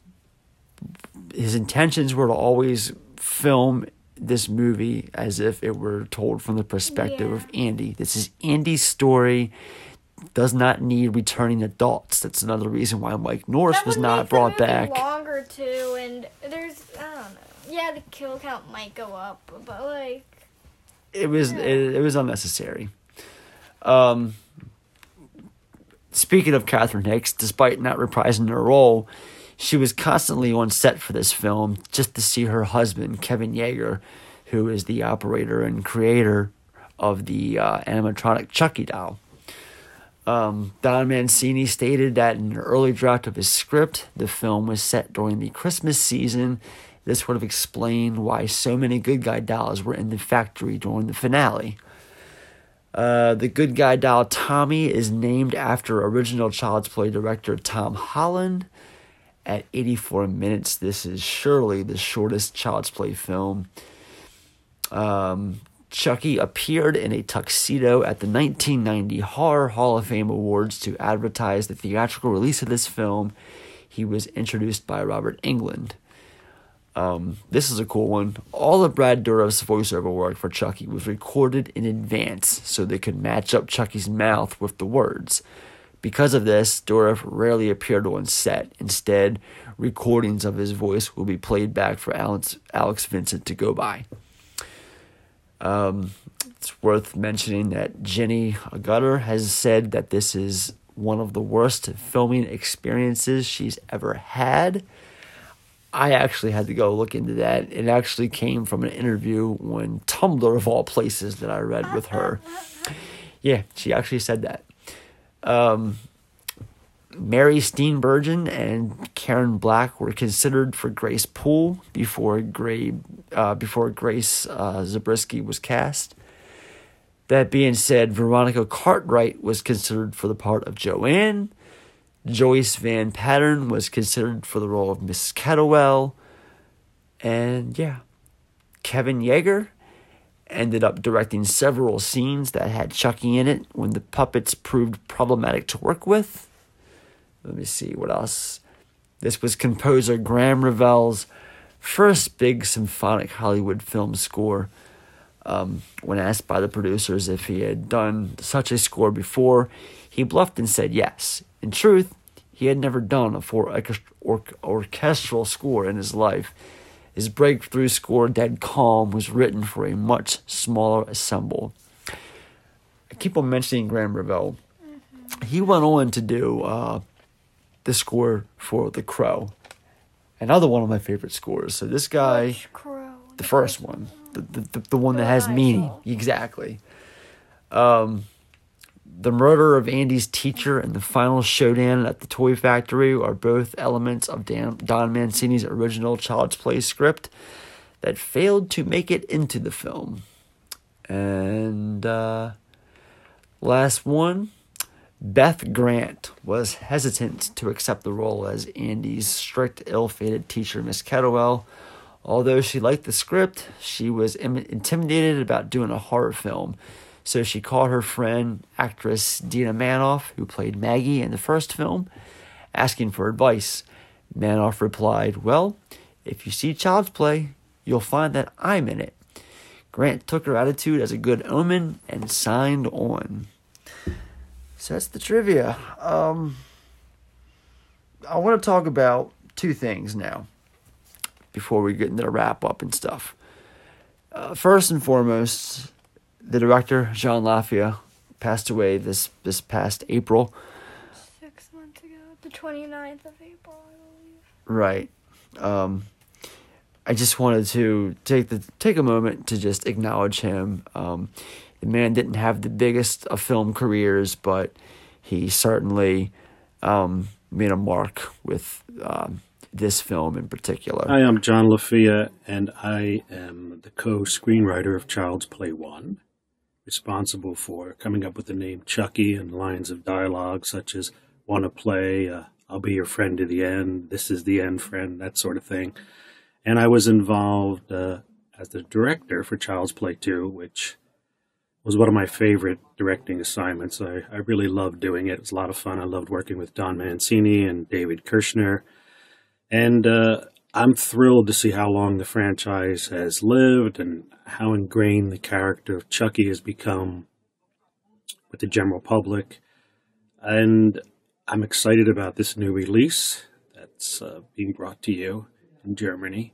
his intentions were to always film this movie as if it were told from the perspective of Andy. This is Andy's story. Does not need returning adults. That's another reason why Mike Norris That was not brought back. Longer too, and there's I don't know. Yeah, the kill count might go up, but like It was it, it was unnecessary. Um, speaking of Catherine Hicks, despite not reprising her role, she was constantly on set for this film just to see her husband, Kevin Yagher, who is the operator and creator of the uh, animatronic Chucky doll. Um, Don Mancini stated that in an early draft of his script, the film was set during the Christmas season. This would have explained why so many good guy dolls were in the factory during the finale. Uh, the good guy doll Tommy is named after original Child's Play director Tom Holland. At 84 minutes, this is surely the shortest Child's Play film. Um, Chucky appeared in a tuxedo at the 1990 Horror Hall of Fame Awards to advertise the theatrical release of this film. He was introduced by Robert Englund. Um, this is a cool one. All of Brad Dourif's voiceover work for Chucky was recorded in advance so they could match up Chucky's mouth with the words. Because of this, Dourif rarely appeared on set. Instead, recordings of his voice will be played back for Alex, Alex Vincent to go by. Um, it's worth mentioning that Jenny Agutter has said that this is one of the worst filming experiences she's ever had. I actually had to go look into that. It actually came from an interview on Tumblr, of all places, that I read with her. Yeah, she actually said that. Um, Mary Steenburgen and Karen Black were considered for Grace Poole before Gray, uh, before Grace uh, Zabriskie was cast. That being said, Veronica Cartwright was considered for the part of Joanne. Joyce Van Patten was considered for the role of Miss Kettlewell. And yeah, Kevin Yagher ended up directing several scenes that had Chucky in it when the puppets proved problematic to work with. Let me see what else. This was composer Graeme Revell's first big symphonic Hollywood film score. Um, when asked by the producers if he had done such a score before, he bluffed and said yes. In truth, he had never done a full orchestral score in his life. His breakthrough score, Dead Calm, was written for a much smaller ensemble. I keep on mentioning Graham Revell. He went on to do uh, the score for The Crow, another one of my favorite scores. So this guy the first one, the the, the, one that has meaning. Exactly. Um, the murder of Andy's teacher and the final showdown at the toy factory are both elements of Dan, Don Mancini's original Child's Play script that failed to make it into the film. And uh, last one Beth Grant was hesitant to accept the role as Andy's strict, ill fated teacher, Miss Kettlewell. Although she liked the script, she was Im- intimidated about doing a horror film. So she called her friend, actress Dina Manoff, who played Maggie in the first film, asking for advice. Manoff replied, Well, if you see Child's Play, you'll find that I'm in it. Grant took her attitude as a good omen and signed on. So that's the trivia. Um, I want to talk about two things now before we get into the wrap up and stuff. Uh, first and foremost, the director Jean Lafia passed away this this past April. Six months ago, the 29th of April, I believe. Right. Um, I just wanted to take the take a moment to just acknowledge him. Um, the man didn't have the biggest of film careers, but he certainly um, made a mark with um, this film in particular. Hi, I'm John Lafia, and I am the co screenwriter of Child's Play 1, responsible for coming up with the name Chucky and lines of dialogue such as Wanna Play, uh, I'll Be Your Friend to the End, This is the End, Friend, that sort of thing. And I was involved uh, as the director for Child's Play 2, which was one of my favorite directing assignments. I, I really loved doing it. It was a lot of fun. I loved working with Don Mancini and David Kirschner. And uh, I'm thrilled to see how long the franchise has lived and how ingrained the character of Chucky has become with the general public. And I'm excited about this new release that's uh, being brought to you in Germany.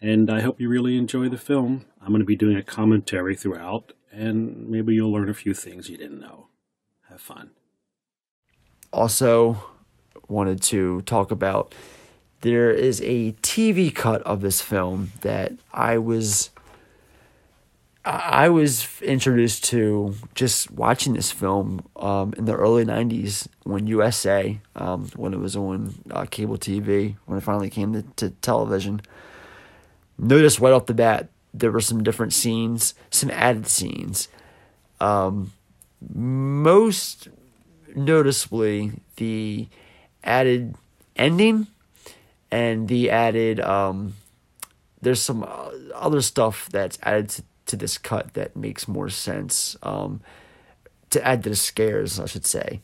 And I hope you really enjoy the film. I'm going to be doing a commentary throughout, and maybe you'll learn a few things you didn't know. Have fun. also wanted to talk about there is a TV cut of this film that I was I was introduced to just watching this film um, in the early '90s when USA, um, when it was on uh, cable TV, when it finally came to, to television. Noticed right off the bat there were some different scenes, some added scenes. Um, most noticeably, the added ending and the added um, there's some uh, other stuff that's added to, to this cut that makes more sense um, to add to the scares i should say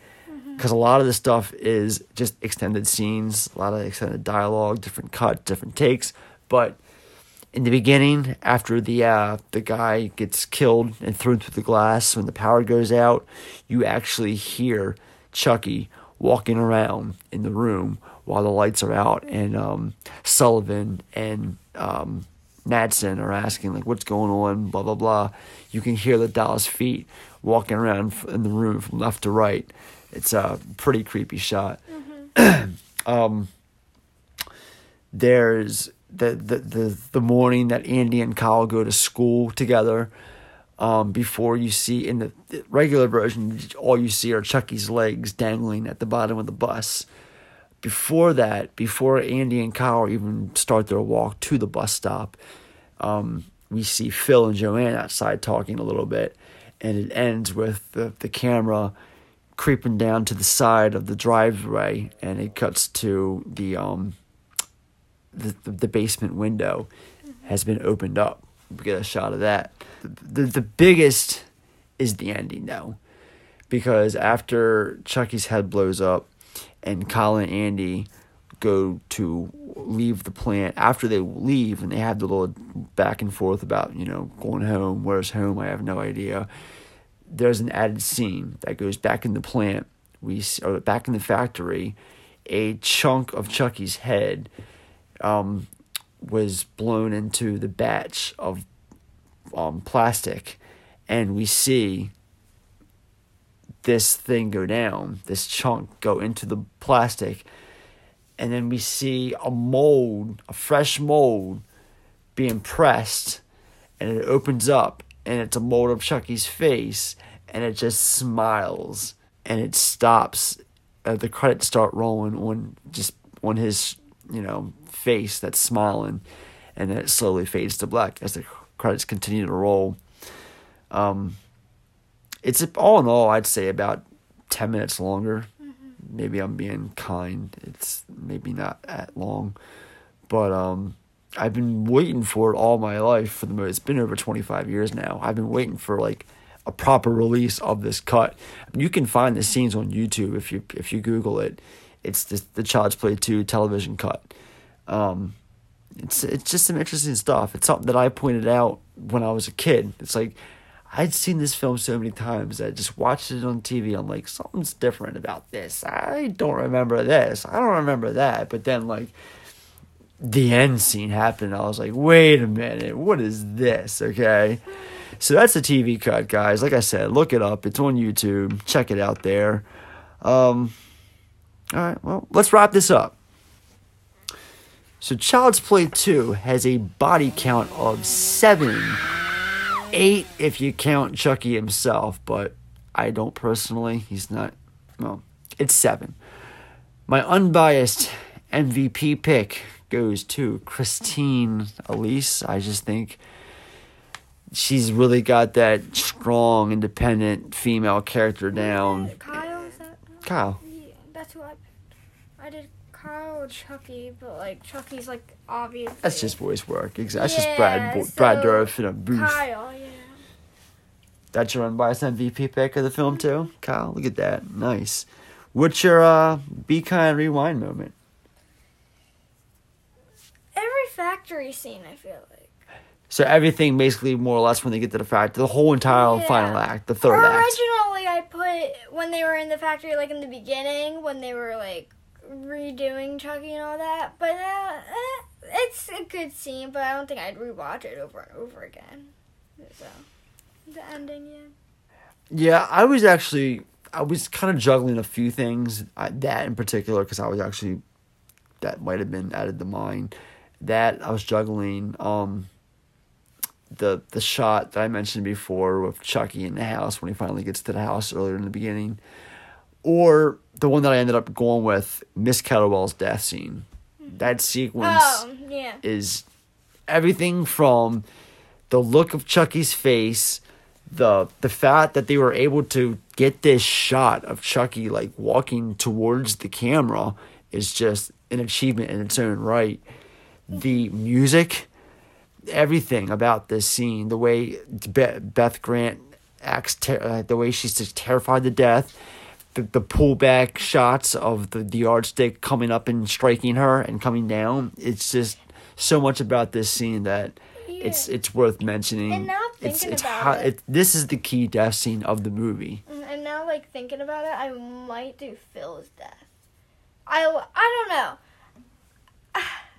because a lot of the stuff is just extended scenes a lot of extended dialogue different cut different takes but in the beginning after the uh, the guy gets killed and thrown through the glass when the power goes out you actually hear chucky walking around in the room while the lights are out and um, sullivan and um, Mattson are asking like what's going on? Blah blah blah. You can hear the Dallas feet walking around in the room from left to right. It's a pretty creepy shot. Um, there's the, the the the morning that Andy and Kyle go to school together. Um, before you see in the regular version, all you see are Chucky's legs dangling at the bottom of the bus. Before that, before Andy and Kyle even start their walk to the bus stop, um, we see Phil and Joanne outside talking a little bit, and it ends with the, the camera creeping down to the side of the driveway, and it cuts to the um, the, the, the basement window has been opened up. We get a shot of that. The, the, the biggest is the ending, though, because after Chucky's head blows up and Colin and Andy go to leave the plant, after they leave and they have the little back and forth about, you know, going home, where's home, I have no idea. There's an added scene that goes back in the plant, we or back in the factory, a chunk of Chucky's head um, was blown into the batch of um, plastic, and we see this thing go down, this chunk go into the plastic, and then we see a mold, a fresh mold, being pressed, and it opens up, and it's a mold of Chucky's face, and it just smiles and it stops. Uh, the credits start rolling on just on his you know face that's smiling, and then it slowly fades to black as the credits continue to roll. Um, it's all in all, I'd say about ten minutes longer. Maybe I'm being kind. It's maybe not that long, but um, I've been waiting for it all my life. For the most, it's been over twenty five years now. I've been waiting for like a proper release of this cut. You can find the scenes on YouTube if you if you Google it. It's the the Child's Play two television cut. Um, it's it's just some interesting stuff. It's something that I pointed out when I was a kid. It's like I'd seen this film so many times. I just watched it on TV. I'm like, something's different about this. I don't remember this. I don't remember that. But then like the end scene happened. I was like, wait a minute, what is this? Okay. So that's a TV cut, guys. Like I said, look it up. It's on YouTube. Check it out there. Um, all right, well, let's wrap this up. So, Child's Play 2 has a body count of seven, eight if you count Chucky himself, but I don't personally. He's not, well, it's seven. My unbiased MVP pick goes to Christine Elise. I just think she's really got that strong, independent female character down. Kyle, is that? Kyle. Yeah, that's who I picked. I did Or Chucky, but like Chucky's like obvious. That's just voice work. Exactly. That's just Brad Bo- Brad Dourif in a booth. Kyle, yeah. That's your unbiased MVP pick of the film too, Kyle. Look at that, nice. What's your uh, be kind rewind moment? Every factory scene, I feel like. So everything basically more or less when they get to the factory, the whole entire Yeah. final act, the third act. Originally, I put when they were in the factory, like in the beginning, when they were like redoing Chucky and all that. But uh, eh, it's a good scene, but I don't think I'd rewatch it over and over again. So the ending, yeah. Yeah, I was actually I was kind of juggling a few things. I, that in particular, because I was actually that might have been added to mine. That I was juggling um the the shot that I mentioned before with Chucky in the house when he finally gets to the house earlier in the beginning, or the one that I ended up going with Miss Kettlewell's death scene. That sequence Oh, yeah. is everything from the look of Chucky's face, the the fact that they were able to get this shot of Chucky like walking towards the camera is just an achievement in its own right. The music, everything about this scene, the way Beth Grant acts, ter- uh, the way she's just terrified to death, the, the pullback shots of the, the yardstick coming up and striking her and coming down. It's just so much about this scene that it's Yeah. it's worth mentioning. And now thinking it's about how, it- this is the key death scene of the movie. Mm, And now, like thinking about it, I might do Phil's death. I I don't know.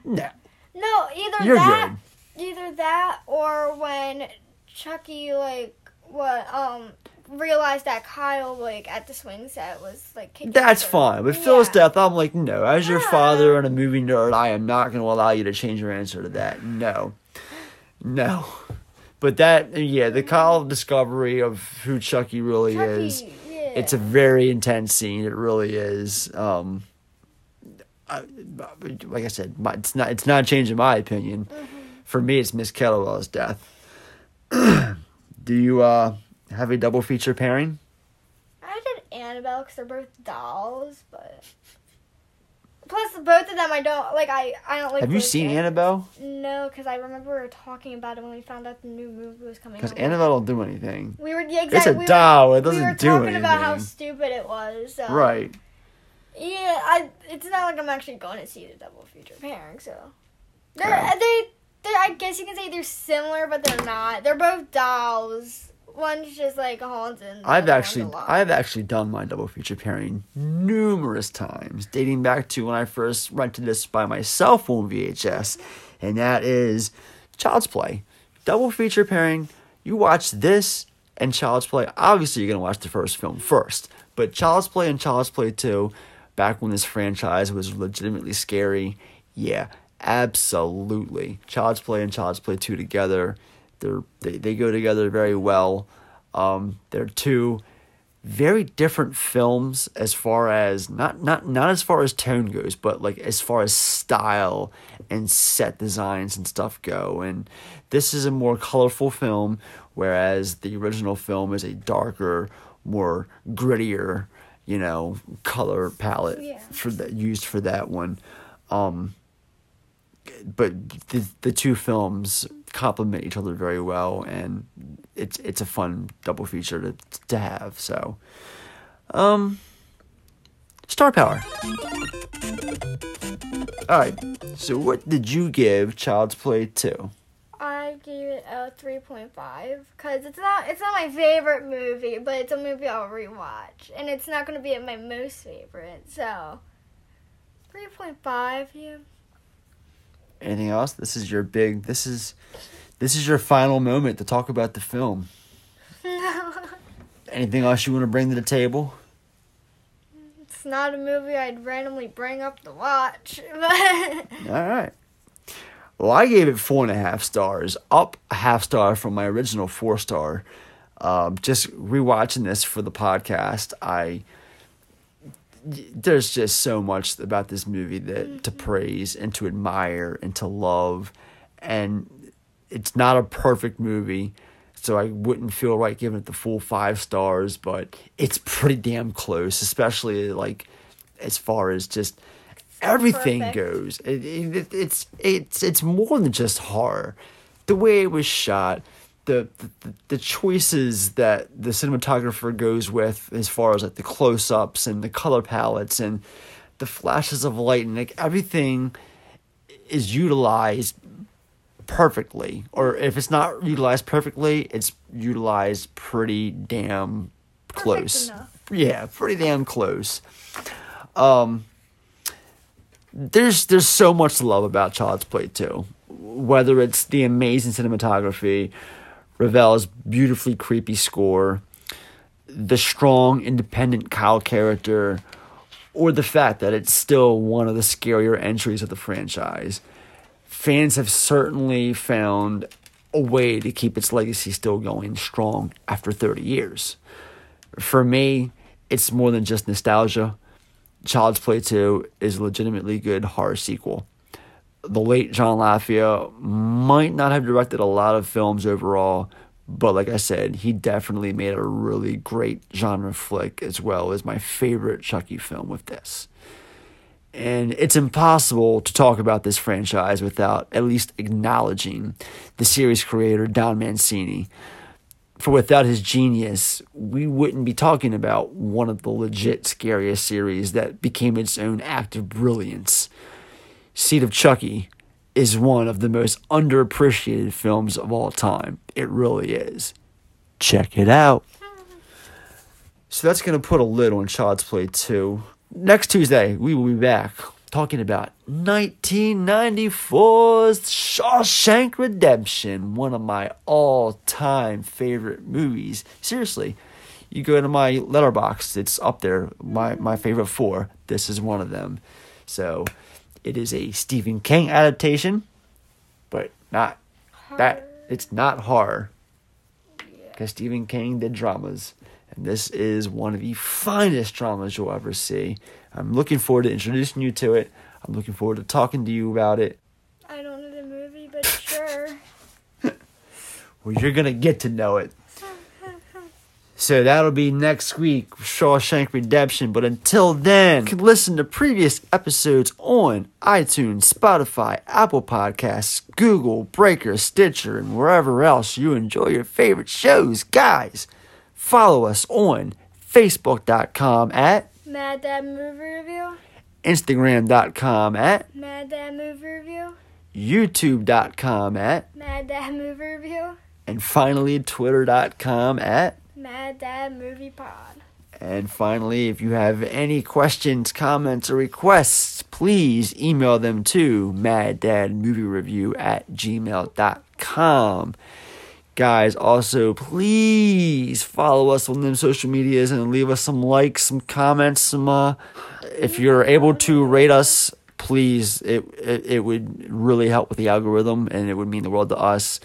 No, No, either You're that, either that, or when Chucky like what um realized that Kyle like at the swing set was like kicking that's fine. But Phil's Yeah. death, I'm like, no. As your Yeah. father and a movie nerd, I am not going to allow you to change your answer to that. No, no. But that, yeah, the Kyle discovery of who Chucky really Chucky, is. yeah. It's a very intense scene. It really is. Um, I, like I said, my, it's not. It's not changing my opinion. For me, it's Miss Kettlewell's death. Do you uh, have a double feature pairing? I did Annabelle because they're both dolls, but plus both of them I don't like. I I don't like. have you seen characters. Annabelle? No, because I remember we were talking about it when we found out the new movie was coming Because. Annabelle don't do anything. We were yeah, It's a we were- doll. It doesn't were do talking about how stupid it was. So. Right. Yeah, I. It's not like I'm actually going to see the double feature pairing. So, they're Yeah. they. They. I guess you can say they're similar, but they're not. They're both dolls. One's just like haunted. I've actually I've actually done my double feature pairing numerous times, dating back to when I first rented this by myself on VHS, and that is Child's Play. Double feature pairing. You watch this and Child's Play. Obviously, you're gonna watch the first film first, but Child's Play and Child's Play Two, back when this franchise was legitimately scary. Yeah, absolutely. Child's Play and Child's Play Two together. They're, they they go together very well. Um, they're two very different films as far as not not not as far as tone goes, but like as far as style and set designs and stuff go. And this is a more colorful film, whereas the original film is a darker, more grittier, you know, color palette Yeah. for that used for that one. Um, but the the two films complement each other very well, and it's it's a fun double feature to to have. So, um, star power. All right. So, what did you give Child's Play two? I gave it a three point five because it's not it's not my favorite movie, but it's a movie I'll rewatch, and it's not gonna be my most favorite. So three point five, yeah. Anything else? This is your big. This is this is your final moment to talk about the film. No. Anything else you want to bring to the table? it's not a movie I'd randomly bring up to watch, but All right. Well, I gave it four and a half stars, up a half star from my original four star. Um, just rewatching this for the podcast, I there's just so much about this movie that to mm-hmm. praise and to admire and to love, and it's not a perfect movie, so I wouldn't feel right giving it the full five stars, but it's pretty damn close, especially like as far as just everything Perfect. goes. It, it, it's it's it's more than just horror. The way it was shot, the, the the choices that the cinematographer goes with, as far as like the close ups and the color palettes and the flashes of light and like everything is utilized perfectly. Or if it's not utilized perfectly, it's utilized pretty damn close. Yeah, pretty damn close. Um there's there's so much to love about Child's Play 2. Whether it's the amazing cinematography, Revell's beautifully creepy score, the strong, independent Kyle character, or the fact that it's still one of the scarier entries of the franchise. Fans have certainly found a way to keep its legacy still going strong after 30 years. For me, it's more than just nostalgia. Child's Play 2 is a legitimately good horror sequel. The late John Lafia might not have directed a lot of films overall, but like I said, he definitely made a really great genre flick as well as my favorite Chucky film with this. And it's impossible to talk about this franchise without at least acknowledging the series creator, Don Mancini. For without his genius, we wouldn't be talking about one of the legit scariest series that became its own act of brilliance. Seed of Chucky is one of the most underappreciated films of all time. It really is. Check it out. So that's going to put a lid on Child's Play 2. Next Tuesday, we will be back talking about 1994's Shawshank Redemption, one of my all time favorite movies. Seriously, you go to my Letterboxd, it's up there, my, my favorite four. This is one of them. So it is a Stephen King adaptation, but not that, it's not horror. Because Stephen King did dramas. And this is one of the finest dramas you'll ever see. I'm looking forward to introducing you to it. I'm looking forward to talking to you about it. I don't know the movie, but sure. Well, you're going to get to know it. So that'll be next week, Shawshank Redemption. But until then, you can listen to previous episodes on iTunes, Spotify, Apple Podcasts, Google, Breaker, Stitcher, and wherever else you enjoy your favorite shows. Guys, follow us on Facebook.com at Mad Dad Movie Review. Instagram.com at Mad Dad Movie Review. YouTube.com at Mad Dad Movie Review. and finally Twitter.com at Mad Dad Movie Pod. And finally, if you have any questions, comments, or requests, please email them to maddaddmoviereview at gmail.com. Guys, also please follow us on them social medias and leave us some likes, some comments, some uh if you're able to rate us, please it it, it would really help with the algorithm and it would mean the world to us.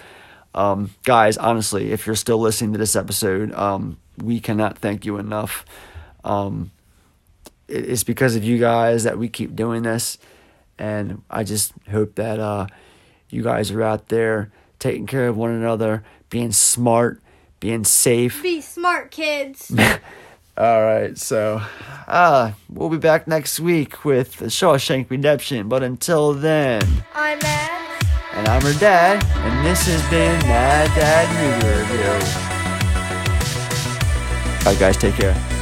Um, guys, honestly, if you're still listening to this episode, um, we cannot thank you enough. Um, it- it's because of you guys that we keep doing this, and I just hope that uh, you guys are out there taking care of one another, being smart, being safe. Be smart, kids. All right, so uh, we'll be back next week with Shawshank Redemption. But until then, I'm Matt. And I'm her dad, and this has been Mad Dad Movie Review. All right, guys, take care.